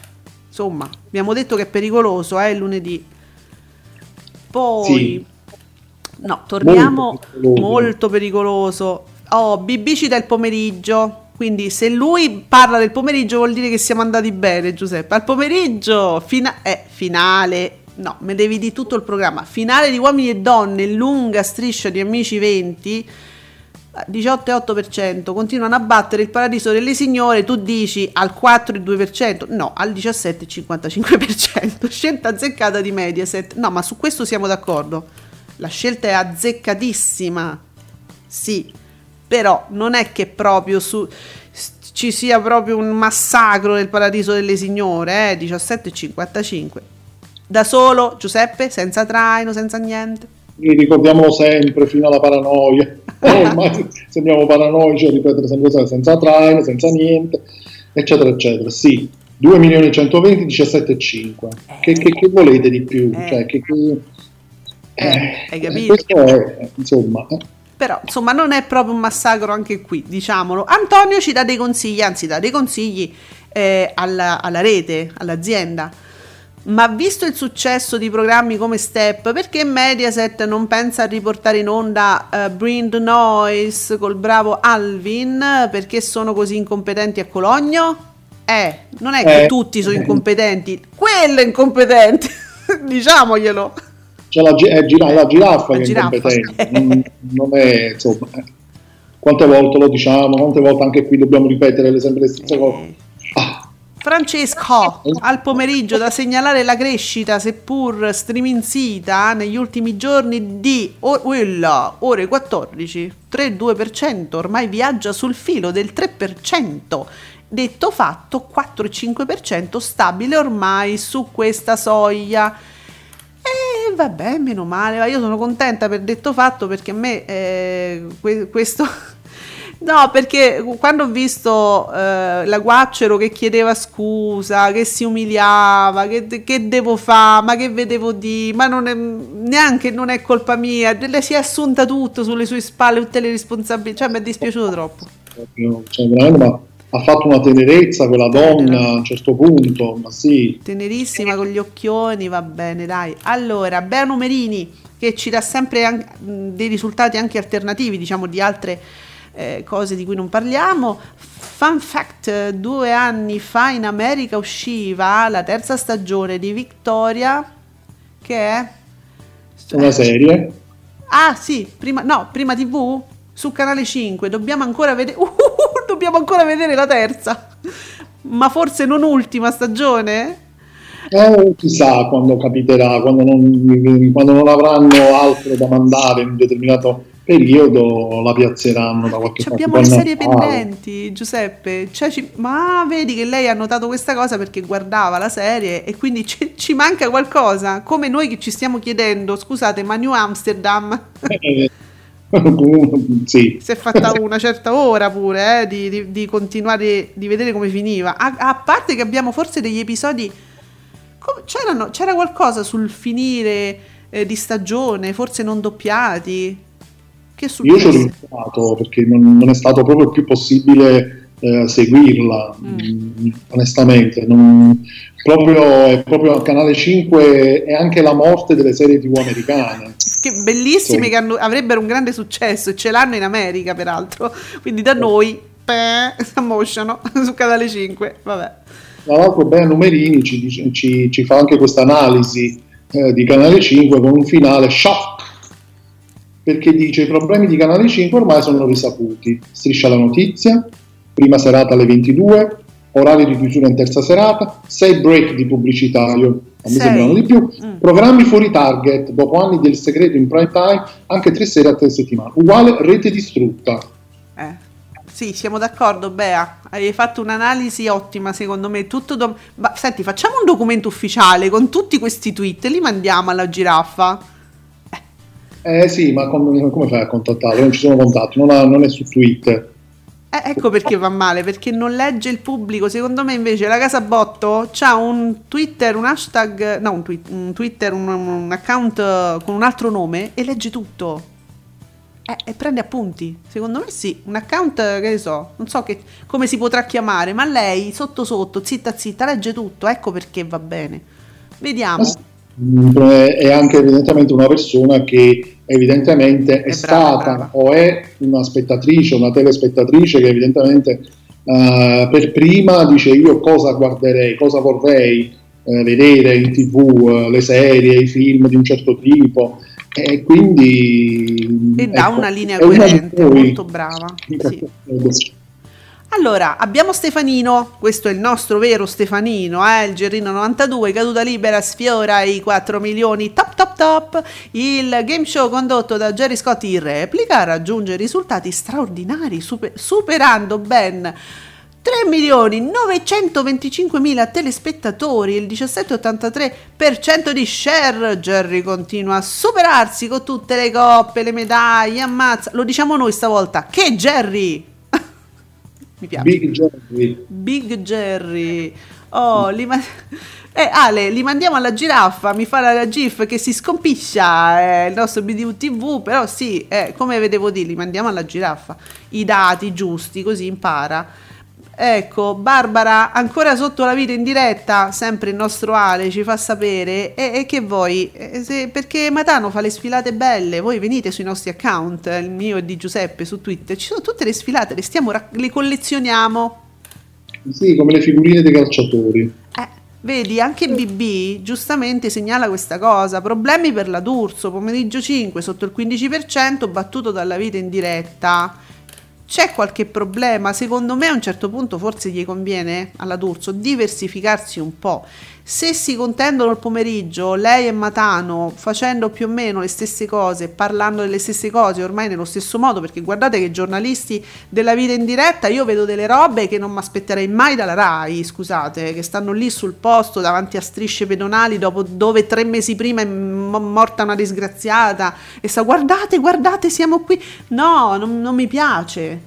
insomma, abbiamo detto che è pericoloso, eh, il lunedì. Poi, Sì. no, torniamo Molto pericoloso. molto pericoloso. Oh, BB ci dà il pomeriggio. Quindi se lui parla del pomeriggio vuol dire che siamo andati bene, Giuseppe. Al pomeriggio, fina- eh, finale. No, me devi di tutto il programma. Finale di uomini e donne, lunga striscia di amici 20. 18,8% continuano a battere il paradiso delle signore, tu dici al 4,2%, no, al 17,55%, scelta azzeccata di Mediaset. No, ma su questo siamo d'accordo. La scelta è azzeccatissima. Sì, però non è che proprio su ci sia proprio un massacro nel paradiso delle signore, eh, 17,55. Da solo, Giuseppe, senza traino, senza niente. E ricordiamolo sempre fino alla paranoia. Ormai sembriamo paranoici a ripetere sempre senza traino, senza niente, eccetera, eccetera. Sì, 2 milioni e 120, 17,5. Che, che, che volete di più? Eh. Cioè, che, che- Eh, hai capito? Questo è, insomma, eh. Però, insomma, non è proprio un massacro anche qui, diciamolo. Antonio ci dà dei consigli, anzi dà dei consigli eh, alla, alla rete, all'azienda. Ma visto il successo di programmi come Step, perché Mediaset non pensa a riportare in onda eh, Bring the Noise col bravo Alvin? Perché sono così incompetenti a Cologno? Eh, non è che Eh. tutti sono incompetenti, quello è incompetente, diciamoglielo. C'è la, è gira- la giraffa La che giraffa. è incompetente, non, non è, insomma, eh. quante volte lo diciamo, quante volte anche qui dobbiamo ripetere le- sempre le stesse cose. Ah, Francesco, al pomeriggio da segnalare la crescita, seppur striminzita, negli ultimi giorni di o- quella, ore 14, 3,2%, ormai viaggia sul filo del 3%. Detto fatto, 4,5% stabile ormai su questa soglia. E vabbè, meno male, ma io sono contenta per detto fatto perché a me eh, que- questo No, perché quando ho visto eh, la Guaccero che chiedeva scusa, che si umiliava, che, che devo fare, ma che vedevo di, ma non è, neanche non è colpa mia, lei si è assunta tutto sulle sue spalle, tutte le responsabilità, cioè mi è dispiaciuto troppo. Cioè, veramente, ma ha fatto una tenerezza quella donna a un certo punto, ma sì. Tenerissima con gli occhioni, va bene, dai. Allora, Bea Numerini che ci dà sempre an- mh, dei risultati anche alternativi, diciamo, di altre eh, cose di cui non parliamo. Fun fact, eh, due anni fa in America usciva la terza stagione di Victoria, che è... Una serie. Ah sì, prima, no, prima TV su Canale 5, dobbiamo ancora vedere... dobbiamo ancora vedere la terza, ma forse non ultima stagione? Eh, chissà quando capiterà, quando non, quando non avranno altro da mandare in un determinato periodo la piazzeranno da qualche Ci parte. abbiamo le serie pendenti, Giuseppe. Cioè, ci- Ma vedi che lei ha notato questa cosa perché guardava la serie e quindi ci, ci manca qualcosa. Come noi che ci stiamo chiedendo, scusate, ma New Amsterdam Eh, sì. si è fatta una certa ora pure eh, di, di- di continuare di vedere come finiva. A, a parte che abbiamo forse degli episodi. c'erano- c'era qualcosa sul finire eh, di stagione, forse non doppiati. Che è Io ci ho successo? rinunziato perché non, non è stato proprio più possibile eh, seguirla, mm, onestamente. Non- proprio, è proprio Canale 5 e anche la morte delle serie TV americane. Che bellissime Sì. che hanno- avrebbero un grande successo e ce l'hanno in America peraltro. Quindi da noi peh, ammosciano su canale 5 vabbè. Tra l'altro Bea Numerini ci, ci- ci fa anche questa analisi eh, di Canale 5 con un finale shock, perché dice i problemi di Canale 5 ormai sono risaputi. Striscia la notizia, prima serata alle 22, orario di chiusura in terza serata, 6 break di pubblicità, io, a me Sei. sembrano di più, Mm. programmi fuori target, dopo anni del segreto in prime time, anche tre sere a tre settimane, uguale rete distrutta. Eh, Sì, siamo d'accordo, Bea. Hai fatto un'analisi ottima, secondo me. Tutto dom- Ma, senti, facciamo un documento ufficiale con tutti questi tweet e li mandiamo alla giraffa. Eh sì, ma com- come fai a contattarlo? Non ci sono contatti, non, ha- non è su Twitter. Eh, ecco perché va male, perché non legge il pubblico. Secondo me invece la Casa Botto ha un Twitter, un hashtag, no, un, tweet- un Twitter, un, un account eh, con un altro nome e legge tutto. Eh, e prende appunti. Secondo me sì, un account eh, che ne so, non so che, come si potrà chiamare, ma lei sotto sotto, zitta zitta, legge tutto. Ecco perché va bene. Vediamo. È è anche evidentemente una persona che evidentemente è, È stata brava. o è una spettatrice, una telespettatrice che evidentemente eh, per prima dice io cosa guarderei, cosa vorrei eh, vedere in tv, eh, le serie, i film di un certo tipo e quindi E dà ecco, una linea coerente, molto brava. Sì. Allora, abbiamo Stefanino, questo è il nostro vero Stefanino, eh, il Gerrino 92, caduta libera, sfiora i 4 milioni, top top top. Il game show condotto da Jerry Scott in replica raggiunge risultati straordinari, super- superando ben 3 milioni 925 mila telespettatori, il 17,83% di share. Jerry continua a superarsi con tutte le coppe, le medaglie, ammazza. Lo diciamo noi stavolta, che Jerry! Mi piace. Big Jerry. Big Jerry. Oh, li ma- eh, Ale, li mandiamo alla giraffa, mi fa la, GIF che si scompiscia eh, il nostro BDU TV, però sì, eh, come vedevo dire, li mandiamo alla giraffa. I dati giusti, così impara. Ecco, Barbara, ancora sotto la vita in diretta, sempre il nostro Ale ci fa sapere. E, e che voi? Eh, se- perché Matano fa le sfilate belle, voi venite sui nostri account, il mio e di Giuseppe su Twitter, ci sono tutte le sfilate, le, stiamo, le collezioniamo. Sì, come le figurine dei calciatori. Eh, vedi, anche BB giustamente segnala questa cosa. Problemi per la D'Urso, pomeriggio 5, sotto il 15%, battuto dalla vita in diretta. C'è qualche problema? Secondo me a un certo punto forse gli conviene alla D'Urso diversificarsi un po'. Se si contendono il pomeriggio, lei e Matano, facendo più o meno le stesse cose, parlando delle stesse cose, ormai nello stesso modo, perché guardate che giornalisti della vita in diretta, io vedo delle robe che non mi aspetterei mai dalla RAI, scusate, che stanno lì sul posto davanti a strisce pedonali dopo, dove tre mesi prima è mo- morta una disgraziata e sta guardate, guardate, siamo qui. No, non, non mi piace.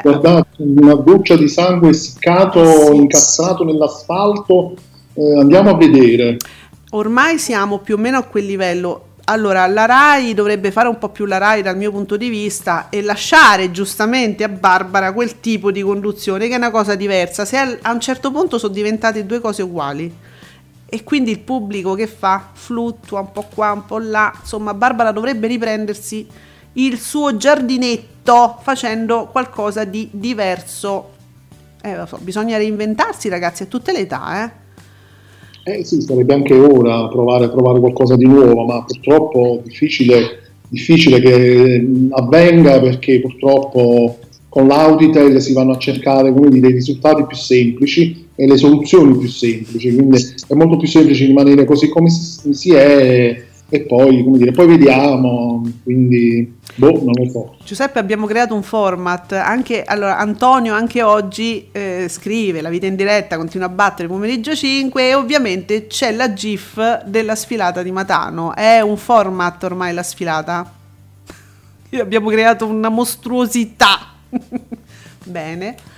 guardate, una goccia di sangue essiccato, Sì. incazzato nell'asfalto, eh, andiamo a vedere. Ormai siamo più o meno a quel livello. Allora, la RAI dovrebbe fare un po' più la RAI dal mio punto di vista e lasciare giustamente a Barbara quel tipo di conduzione che è una cosa diversa. Se a un certo punto sono diventate due cose uguali e quindi il pubblico che fa fluttua un po' qua, un po' là. Insomma, Barbara dovrebbe riprendersi il suo giardinetto facendo qualcosa di diverso. Eh, lo so, bisogna reinventarsi, ragazzi, a tutte le età, eh. Eh sì, sarebbe anche ora provare a trovare qualcosa di nuovo, ma purtroppo difficile, difficile che mh, avvenga perché purtroppo con l'Auditel si vanno a cercare dire, i risultati più semplici e le soluzioni più semplici, quindi è molto più semplice rimanere così come si, è e poi, dire, poi vediamo, quindi boh, non lo so. Giuseppe abbiamo creato un format, anche, allora Antonio anche oggi eh, scrive la vita in diretta, continua a battere pomeriggio 5 e ovviamente c'è la GIF della sfilata di Matano, è un format ormai la sfilata, abbiamo creato una mostruosità, bene.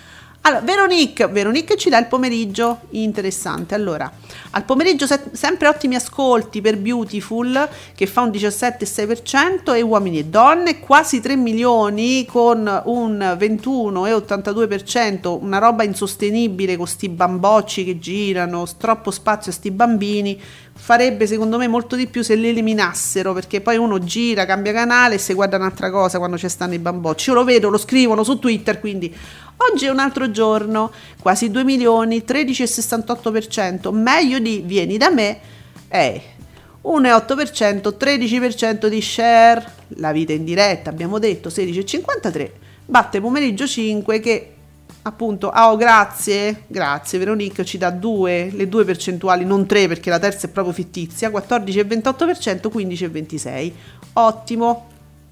Allora, Veronique, Veronique ci dà il pomeriggio interessante. Allora, al pomeriggio se- sempre ottimi ascolti per Beautiful che fa un 17,6% e Uomini e Donne, quasi 3 milioni con un 21,82%, una roba insostenibile con sti bambocci che girano, troppo spazio a sti bambini. Farebbe secondo me molto di più se li eliminassero perché poi uno gira, cambia canale e si guarda un'altra cosa quando ci stanno i bambocci. Io lo vedo, lo scrivono su Twitter, quindi Oggi è un altro giorno, quasi 2 milioni, 13,68%, meglio di Vieni da me, è 1,8%, 13% di share, la vita in diretta abbiamo detto 16,53%, batte pomeriggio 5 che appunto, ah, oh, grazie, grazie Veronique ci dà due, le due percentuali, non tre perché la terza è proprio fittizia, 14,28%, 15,26%, ottimo,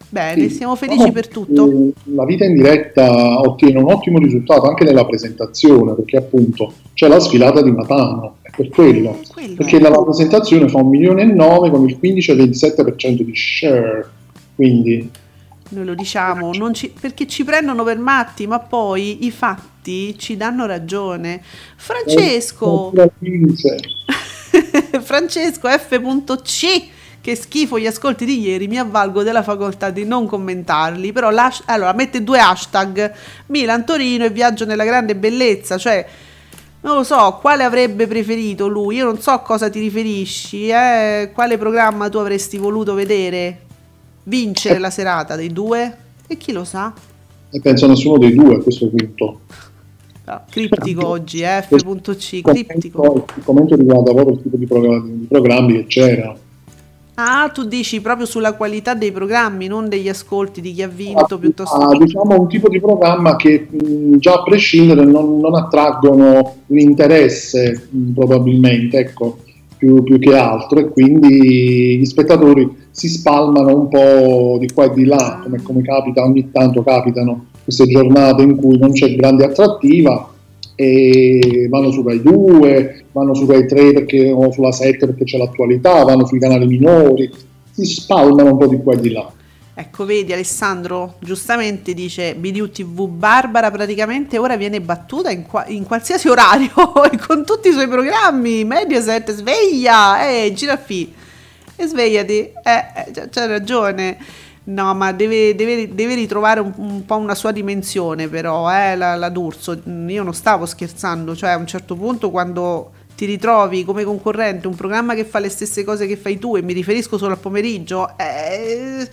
bene, Sì. siamo felici No, per tutto. eh, La vita in diretta ottiene un ottimo risultato anche nella presentazione, perché appunto c'è la sfilata di Matano, è per quello. Quello Perché è. la presentazione fa un milione e nove con il 15,27% di share. Quindi Noi lo diciamo non ci- perché ci prendono per matti, ma poi i fatti ci danno ragione. Francesco, Eh, vince. Francesco F.C. Che schifo gli ascolti di ieri, mi avvalgo della facoltà di non commentarli, però allora mette due hashtag Milan Torino e viaggio nella grande bellezza, cioè non lo so, quale avrebbe preferito lui? Io non so a cosa ti riferisci, eh? quale programma tu avresti voluto vedere vincere la serata dei due? E chi lo sa? E penso a nessuno dei due a questo punto. No, criptico oggi, eh, F.C. Il criptico. commento, il commento riguarda proprio il tipo di, programmi, di programmi che c'era. Ah, tu dici proprio sulla qualità dei programmi, non degli ascolti di chi ha vinto piuttosto Ah, che... diciamo un tipo di programma che mh, già a prescindere non, non attraggono l'interesse mh, probabilmente, ecco, più, più che altro e quindi gli spettatori si spalmano un po' di qua e di là, come, come capita ogni tanto capitano queste giornate in cui non c'è grande attrattiva e vanno su Rai 2, vanno su Rai 3 perché, o sulla 7 perché c'è l'attualità, vanno sui canali minori, si spalmano un po' di qua e di là. Ecco, vedi Alessandro, giustamente dice BDU TV Barbara praticamente ora viene battuta in, qua- in qualsiasi orario e con tutti i suoi programmi, Mediaset, sveglia, eh, giraffi, e svegliati, eh, eh, c'ha- c'ha ragione. No, ma deve, deve- deve ritrovare un, un po' una sua dimensione, però, eh, la, la D'Urso. Mm, Io non stavo scherzando, cioè a un certo punto quando ti ritrovi come concorrente un programma che fa le stesse cose che fai tu, e mi riferisco solo al pomeriggio, eh,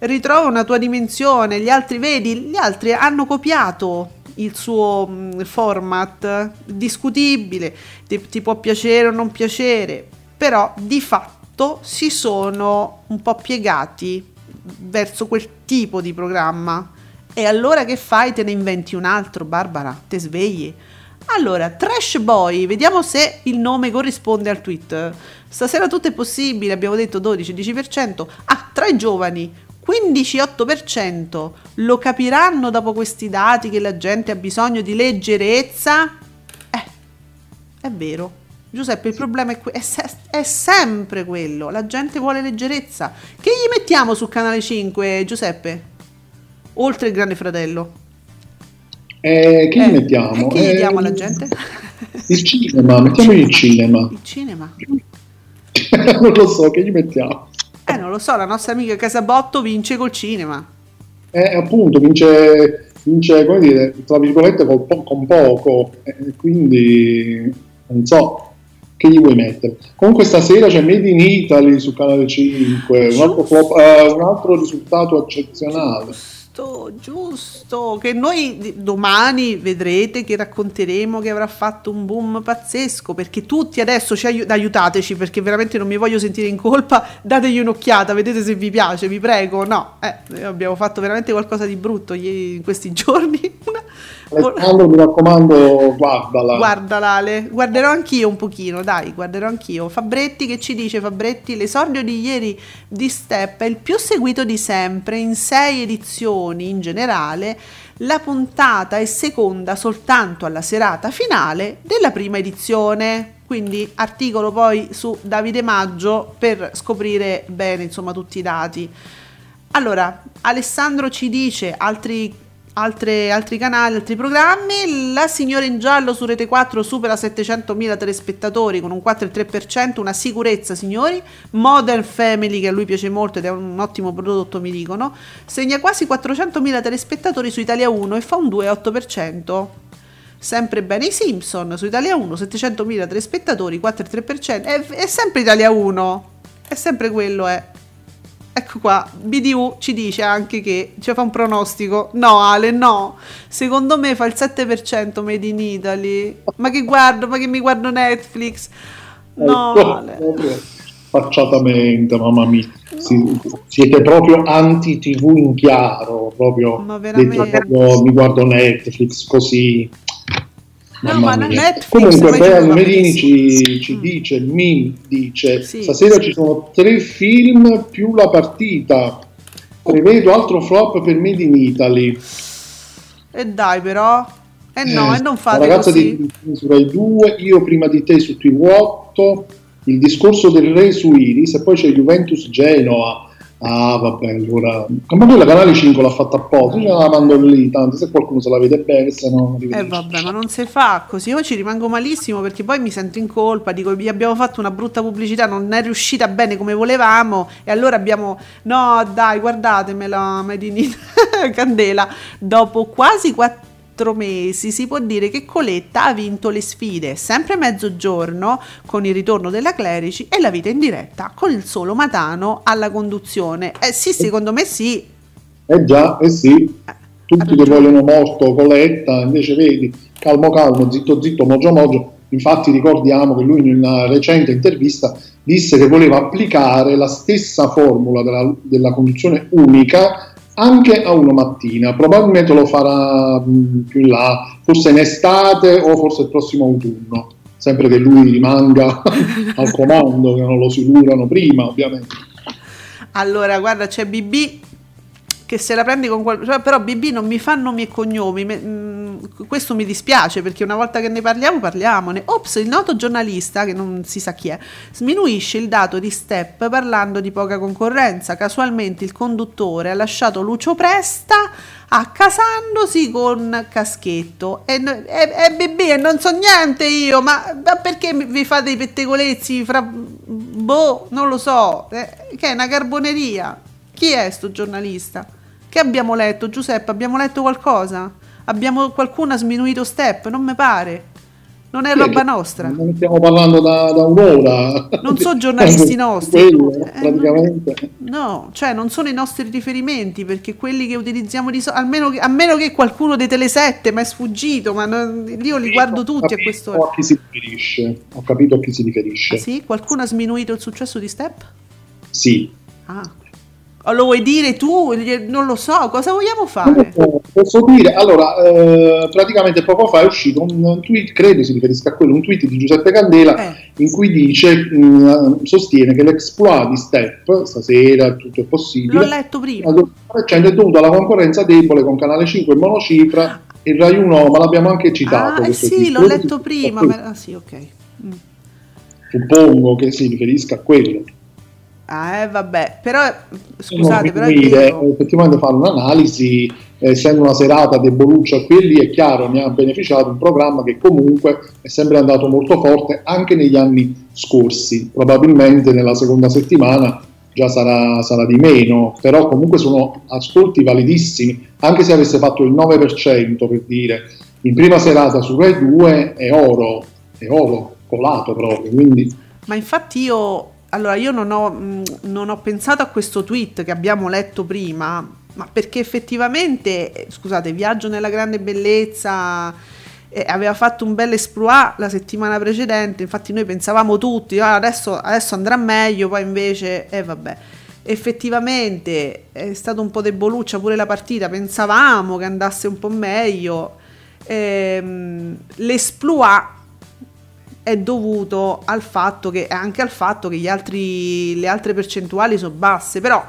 ritrova una tua dimensione. Gli altri, vedi, gli altri hanno copiato il suo mm, format discutibile, ti, ti può piacere o non piacere, però di fatto si sono un po' piegati verso quel tipo di programma. E allora che fai? Te ne inventi un altro, Barbara? Te svegli? Allora, Trash Boy, vediamo se il nome corrisponde al tweet. Stasera tutto è possibile, abbiamo detto 12-10%. Ah, tra i giovani, 15-8%. Lo capiranno dopo questi dati che la gente ha bisogno di leggerezza? Eh, è vero. Giuseppe, il problema è, que- è se- è sempre quello. La gente vuole leggerezza. Che gli mettiamo su canale 5, Giuseppe? Oltre il Grande Fratello. Eh, che Eh, gli mettiamo? E che gli Eh, diamo alla gente? Il cinema, mettiamo il cinema. Il cinema? non lo so, che gli mettiamo? Lo so, la nostra amica Casabotto vince col cinema. Eh, appunto, vince, vince, come dire, tra virgolette, col con poco, eh, quindi non so che gli vuoi mettere. Comunque stasera c'è Made in Italy su Canale 5, un altro, flop- eh, un altro risultato eccezionale. Giusto, giusto. Che noi domani vedrete che racconteremo che avrà fatto un boom pazzesco. Perché tutti adesso ci aiu- aiutateci perché veramente non mi voglio sentire in colpa. Dategli un'occhiata, vedete se vi piace, vi prego. No, eh, abbiamo fatto veramente qualcosa di brutto in questi giorni. Alessandro, mi raccomando, guardala. Guardala Ale, guarderò anch'io un pochino, dai, guarderò anch'io. Fabretti che ci dice Fabretti, l'esordio di ieri di Step è il più seguito di sempre in sei edizioni in generale. La puntata è seconda soltanto alla serata finale della prima edizione. Quindi articolo poi su Davide Maggio per scoprire bene insomma tutti i dati. Allora, Alessandro ci dice altri, altre- altri canali, altri programmi. La signora in giallo su Rete 4 supera 700.000 telespettatori con un 4,3%, una sicurezza signori. Modern Family che a lui piace molto ed è un ottimo prodotto mi dicono, segna quasi 400.000 telespettatori su Italia 1 e fa un 2,8%. Sempre bene i Simpson su Italia 1, 700.000 telespettatori, 4,3%. È, è sempre Italia 1, è sempre quello, è. Ecco qua, BDU ci dice anche che, cioè fa un pronostico. No Ale, no. Secondo me fa il 7% Made in Italy. Ma che guardo, ma che mi guardo Netflix. No Ecco, Ale. Facciatamente, mamma mia. Si- siete proprio anti-TV in chiaro, proprio, Ma veramente. detto proprio mi guardo Netflix così. No, ma mia. Netflix Comunque Bea Numerini ci, ci dice, il Min dice, Sì, stasera sì. ci sono tre film più la partita. Prevedo altro flop per Made in Italy. E dai però. Eh no, Eh, e non La fate ragazza così. di su Rai 2, io prima di te su TV8, il discorso del re su Iris e poi c'è Juventus Genoa. Ah, vabbè, allora. Ma quella Canale 5 l'ha fatta apposta, ce la mando lì, tanto se qualcuno se la vede bene, se no. Eh vabbè, ma non si fa così. Io ci rimango malissimo perché poi mi sento in colpa. Dico, vi abbiamo fatto una brutta pubblicità, non è riuscita bene come volevamo. E allora abbiamo. No, dai, guardatemela, Made in Italy, Candela. Dopo quasi quattro mesi si può dire che Coletta ha vinto le sfide, sempre mezzogiorno con il ritorno della Clerici e la vita in diretta con il solo Matano alla conduzione. Eh sì, secondo me sì. Eh già, eh sì. Tutti che vogliono morto Coletta, invece vedi, calmo calmo, zitto zitto, mogio mogio. Infatti ricordiamo che lui in una recente intervista disse che voleva applicare la stessa formula della, della conduzione unica anche a una mattina. Probabilmente lo farà mh, più in là, forse in estate o forse il prossimo autunno. Sempre che lui rimanga al comando, che non lo silurano prima, ovviamente. Allora, guarda, c'è BB che se la prendi con qualcosa, cioè, però BB non mi fa nomi e cognomi, mm, questo mi dispiace perché una volta che ne parliamo parliamone. Ops, il noto giornalista, che non si sa chi è, sminuisce il dato di Step parlando di poca concorrenza. Casualmente il conduttore ha lasciato Lucio Presta accasandosi con Caschetto. E, e, e BB e non so niente io, ma, ma perché vi fate i pettegolezzi fra... Boh, non lo so, eh, che è una carboneria. Chi è sto giornalista? Che abbiamo letto, Giuseppe? Abbiamo letto qualcosa? Abbiamo qualcuno ha sminuito Step? Non mi pare. Non è roba nostra. Non stiamo parlando da, da un'ora. Non sono giornalisti nostri. Quello, Eh, praticamente. No, cioè non sono i nostri riferimenti perché quelli che utilizziamo di solito, almeno che, a meno che qualcuno dei Telesette mi è sfuggito, ma non- io li guardo tutti a Ho quest'ora. capito a chi si riferisce. Ho capito a chi si riferisce. Ah, sì? Qualcuno ha sminuito il successo di Step? Sì. Ah. Lo vuoi dire tu? Non lo so, cosa vogliamo fare? Posso dire, allora, eh, praticamente poco fa è uscito un, un tweet, credo si riferisca a quello, un tweet di Giuseppe Candela Eh. in cui dice, mh, sostiene che l'exploit di Step, stasera tutto è possibile, L'ho letto prima. 2% è dovuto alla concorrenza debole con Canale 5 in monocifra e Rai 1, ma l'abbiamo anche citato. Ah, eh sì, tweet. l'ho letto prima. ma- Ah, sì, ok. Mm. Suppongo che si riferisca a quello. Ah, eh, vabbè, però scusate, però Quindi, vero. eh, effettivamente fare un'analisi essendo una serata deboluccia qui e lì, è chiaro, ne ha beneficiato un programma che comunque è sempre andato molto forte anche negli anni scorsi. Probabilmente nella seconda settimana già sarà, sarà di meno, però comunque sono ascolti validissimi, anche se avesse fatto il 9% per dire, in prima serata su Rai 2 è oro, è oro, colato proprio, quindi Ma infatti io, allora io non ho, mh, non ho pensato a questo tweet che abbiamo letto prima, ma perché effettivamente, eh, scusate, Viaggio nella grande bellezza eh, aveva fatto un bel exploit la settimana precedente, infatti noi pensavamo tutti, "Ah, adesso, adesso andrà meglio, poi invece, eh vabbè. Effettivamente è stato un po' deboluccia pure la partita, pensavamo che andasse un po' meglio. Ehm, l'esploit è dovuto al fatto che anche al fatto che altri, le altre percentuali sono basse, però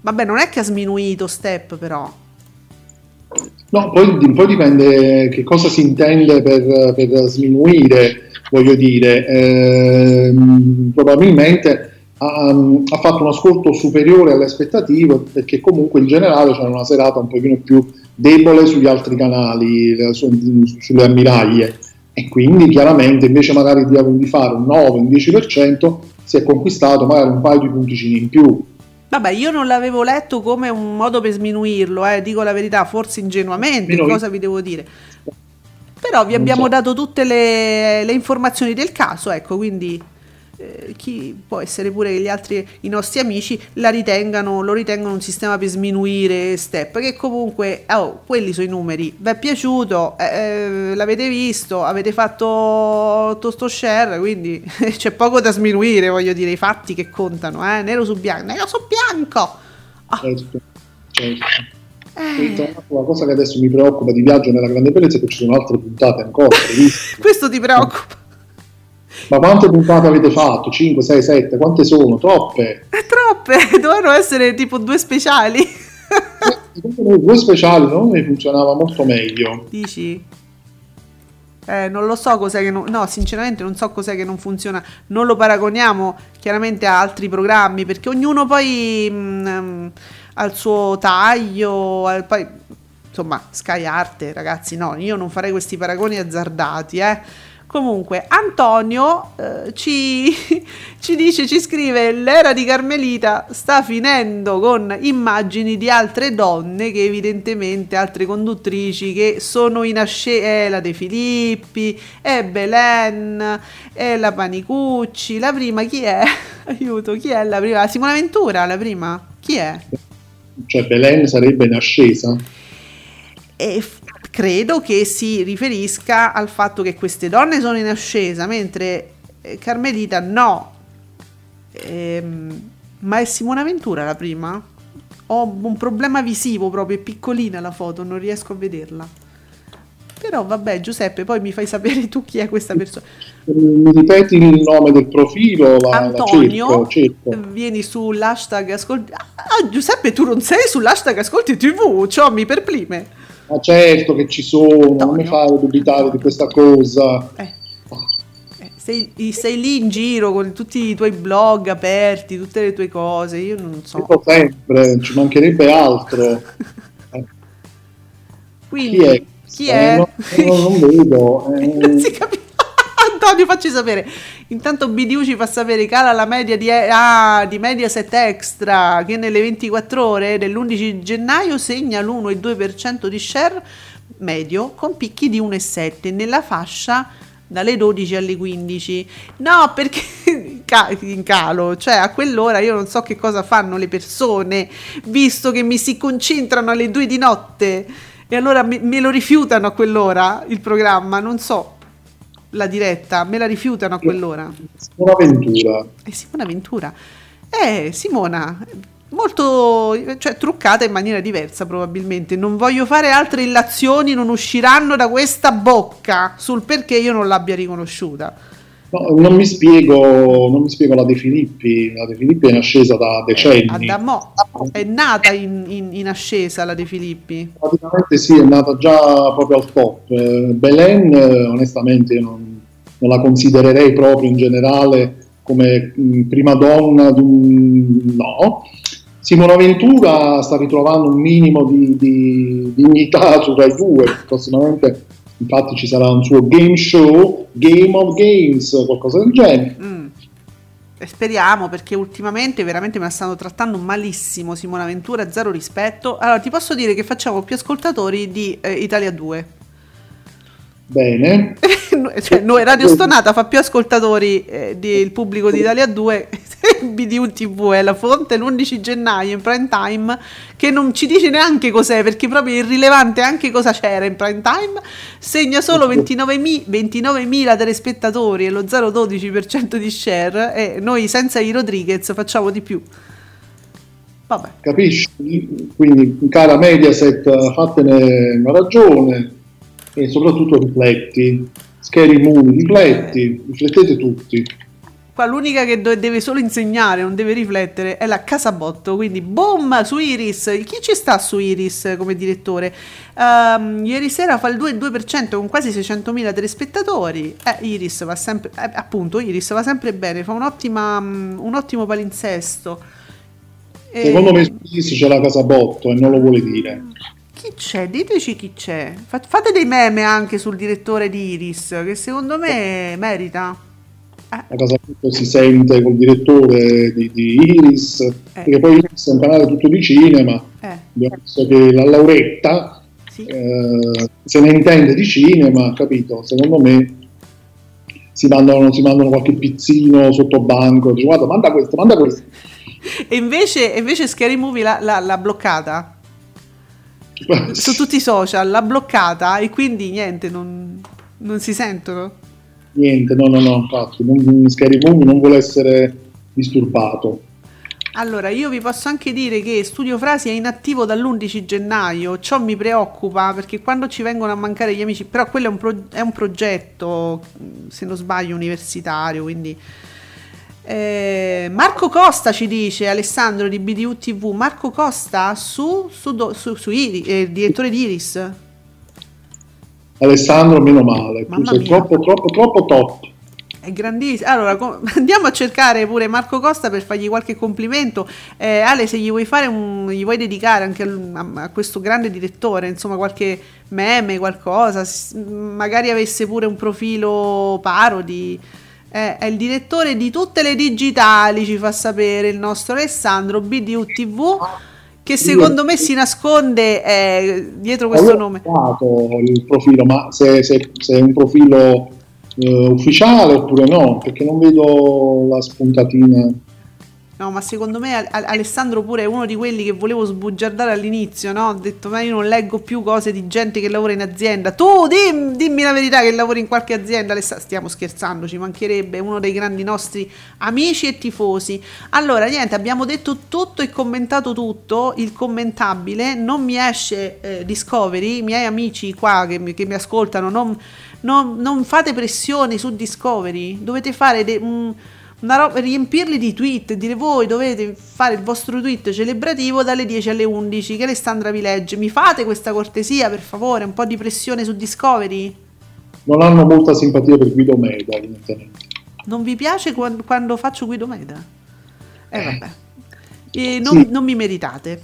vabbè, non è che ha sminuito step però. No, poi, poi dipende che cosa si intende per, per sminuire, voglio dire, Ehm, probabilmente ha, ha fatto un ascolto superiore alle aspettative perché comunque in generale c'era una serata un pochino più debole sugli altri canali, eh, su- sulle ammiraglie e quindi chiaramente invece magari di, fare un 9, un 10% si è conquistato magari un paio di punticini in più. Vabbè, io non l'avevo letto come un modo per sminuirlo, eh, dico la verità, forse ingenuamente, Meno- cosa vi devo dire? Però vi Non abbiamo so. dato tutte le, le informazioni del caso, ecco, quindi eh, chi può essere pure che gli altri, i nostri amici, la ritengano, lo ritengono un sistema per sminuire Step, che comunque, oh, quelli sono i numeri, vi è piaciuto, eh, eh, l'avete visto, avete fatto tutto share, quindi c'è poco da sminuire, voglio dire, i fatti che contano, eh, nero su bianco, nero su bianco! Certo, certo. E tra l'altro la cosa che adesso mi preoccupa di Viaggio nella Grande Bellezza è che ci sono altre puntate ancora. Questo ti preoccupa? Ma quante puntate avete fatto? 5, 6, 7? Quante sono? Troppe. È troppe, dovevano essere tipo due speciali. Secondo me due speciali non mi funzionava molto meglio. Dici? Eh, non lo so cos'è che non... No, sinceramente non so cos'è che non funziona. Non lo paragoniamo chiaramente a altri programmi perché ognuno poi mh, ehm, ha il suo taglio, al- poi insomma Sky Arte, ragazzi, no, io non farei questi paragoni azzardati, eh. Comunque, Antonio eh, ci, ci dice, ci scrive, l'era di Carmelita sta finendo con immagini di altre donne che evidentemente, altre conduttrici che sono in ascesa, è la De Filippi, è Belen, è la Panicucci, la prima chi è? Aiuto, chi è la prima? Simona Ventura, la prima? Chi è? Cioè Belen sarebbe in ascesa. E credo che si riferisca al fatto che queste donne sono in ascesa, mentre eh, Carmelita no. Ehm, ma è Simona Ventura la prima? Ho un problema visivo proprio, è piccolina la foto, non riesco a vederla. Però vabbè, Giuseppe, poi mi fai sapere tu chi è questa persona. Mi ripeti il nome del profilo? La, la Antonio, cerco, cerco. vieni sull'hashtag ascolti. Ah, Giuseppe, tu non sei sull'hashtag ascolti TV, ciò mi perplime. Ma certo che ci sono, non mi fare dubitare di questa cosa. Eh, sei, sei lì in giro con tutti i tuoi blog aperti, tutte le tue cose, io non so. Dico sempre, ci mancherebbe altro. Eh, Quindi, chi è? chi Eh, è? no, no, non vedo. eh. Non si capisce. Antonio, facci sapere. Intanto BDU ci fa sapere cala la media di, ah, di Mediaset Extra che nelle 24 ore dell'11 gennaio segna l'1,2% di share medio con picchi di 1,7 nella fascia dalle 12 alle 15. No, perché in calo, cioè a quell'ora io non so che cosa fanno le persone, visto che mi si concentrano alle 2 di notte e allora me lo rifiutano a quell'ora il programma, non so. La diretta, me la rifiutano a quell'ora. Simona Ventura. E Simona Ventura. Eh, Simona, molto, cioè truccata in maniera diversa probabilmente. Non voglio fare altre illazioni, non usciranno da questa bocca sul perché io non l'abbia riconosciuta. No, non, mi spiego, non mi spiego la De Filippi. La De Filippi è in ascesa da decenni. A Mo è nata in, in- in ascesa la De Filippi. Praticamente sì, è nata già proprio al top. Eh, Belen, eh, onestamente, io non, non la considererei proprio in generale come prima donna di un... No. Simona Ventura sta ritrovando un minimo di, di dignità su Rai 2, prossimamente infatti ci sarà un suo game show, Game of Games, qualcosa del genere. Mm. Speriamo perché ultimamente veramente me la stanno trattando malissimo Simona Ventura, zero rispetto. Allora ti posso dire che facciamo più ascoltatori di eh, Italia 2. Bene, cioè, noi Radio Stonata fa più ascoltatori eh, del pubblico di Italia 2 BDU TV è la fonte l'11 gennaio in prime time che non ci dice neanche cos'è perché proprio è irrilevante anche cosa c'era in prime time. Segna solo 29.000 29.000 telespettatori e lo 0,12% di share e noi senza i Rodriguez facciamo di più. Vabbè. Capisci? Quindi, cara Mediaset, fatene una ragione e soprattutto rifletti. Scary Moon, rifletti, riflettete tutti. Qua l'unica che deve solo insegnare, non deve riflettere, è la Casabotto. Quindi, boom su Iris. Chi ci sta su Iris come direttore? Ehm, ieri sera fa il 2,2% con quasi 600.000 telespettatori. Eh, Iris va sempre, eh, appunto, Iris va sempre bene, fa mm, un ottimo palinsesto. E- Secondo me su Iris c'è la Casabotto e non lo vuole dire. Chi c'è? Diteci chi c'è. Fa- Fate dei meme anche sul direttore di Iris, che secondo me merita. La Casabotto si sente col direttore di, di Iris, perché poi Iris è un canale tutto di cinema. Eh. Abbiamo visto che la Lauretta Sì. eh, se ne intende di cinema, capito? Secondo me si mandano, si mandano qualche pizzino sotto banco, dice guarda manda questo, manda questo. E invece, invece Scary Movie l'ha bloccata su tutti i social, l'ha bloccata e quindi niente, non, non si sentono. Niente, no, no, no, infatti, non, Scary Movie non vuole essere disturbato. Allora, io vi posso anche dire che Studio Frasi è inattivo dall'11 gennaio, ciò mi preoccupa perché quando ci vengono a mancare gli amici, però quello è un, pro- è un progetto, se non sbaglio, universitario, quindi... Eh, Marco Costa ci dice, Alessandro di BDU TV, Marco Costa su, su, do- su, su Iri- eh, direttore di Iris. Alessandro, meno male, tu sei troppo, troppo, troppo top. È grandissimo. Allora, com- andiamo a cercare pure Marco Costa per fargli qualche complimento. Eh, Ale, se gli vuoi fare un, gli vuoi dedicare anche a, a questo grande direttore, insomma, qualche meme, qualcosa, magari avesse pure un profilo parodi. Eh, è il direttore di tutte le digitali, ci fa sapere il nostro Alessandro BDU TV, che secondo me si nasconde eh, dietro questo nome. ho trovato il profilo, ma se, se- se è un profilo eh, ufficiale oppure no, perché non vedo la spuntatina. No, ma secondo me Al- Al- Alessandro pure è uno di quelli che volevo sbugiardare all'inizio, no? Ho detto, ma io non leggo più cose di gente che lavora in azienda. Tu dim- dimmi la verità che lavori in qualche azienda. Alessa- stiamo scherzando, ci mancherebbe, uno dei grandi nostri amici e tifosi. Allora, niente, abbiamo detto tutto e commentato tutto. Il commentabile non mi esce eh, Discovery. I miei amici qua che mi, che mi ascoltano, non, non- non fate pressioni su Discovery. Dovete fare de- un una roba, riempirli di tweet, dire voi dovete fare il vostro tweet celebrativo dalle 10 alle 11 che Alessandra vi legge. Mi fate questa cortesia per favore, un po' di pressione su Discovery? Non hanno molta simpatia per Guido Meda, evidentemente. Non vi piace quan- quando faccio Guido Meda? Eh vabbè. E non, Sì. non mi meritate.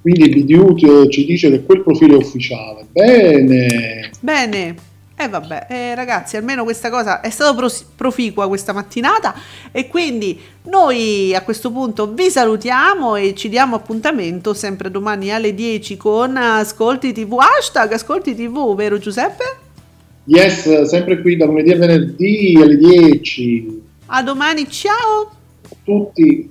Quindi BDU ci dice che quel profilo è ufficiale. Bene. Bene. E vabbè, eh, ragazzi, almeno questa cosa è stata proficua questa mattinata e quindi noi a questo punto vi salutiamo e ci diamo appuntamento sempre domani alle 10 con Ascolti TV, hashtag Ascolti TV, vero Giuseppe? Yes, sempre qui da lunedì a venerdì alle 10. A domani, ciao! Tutti.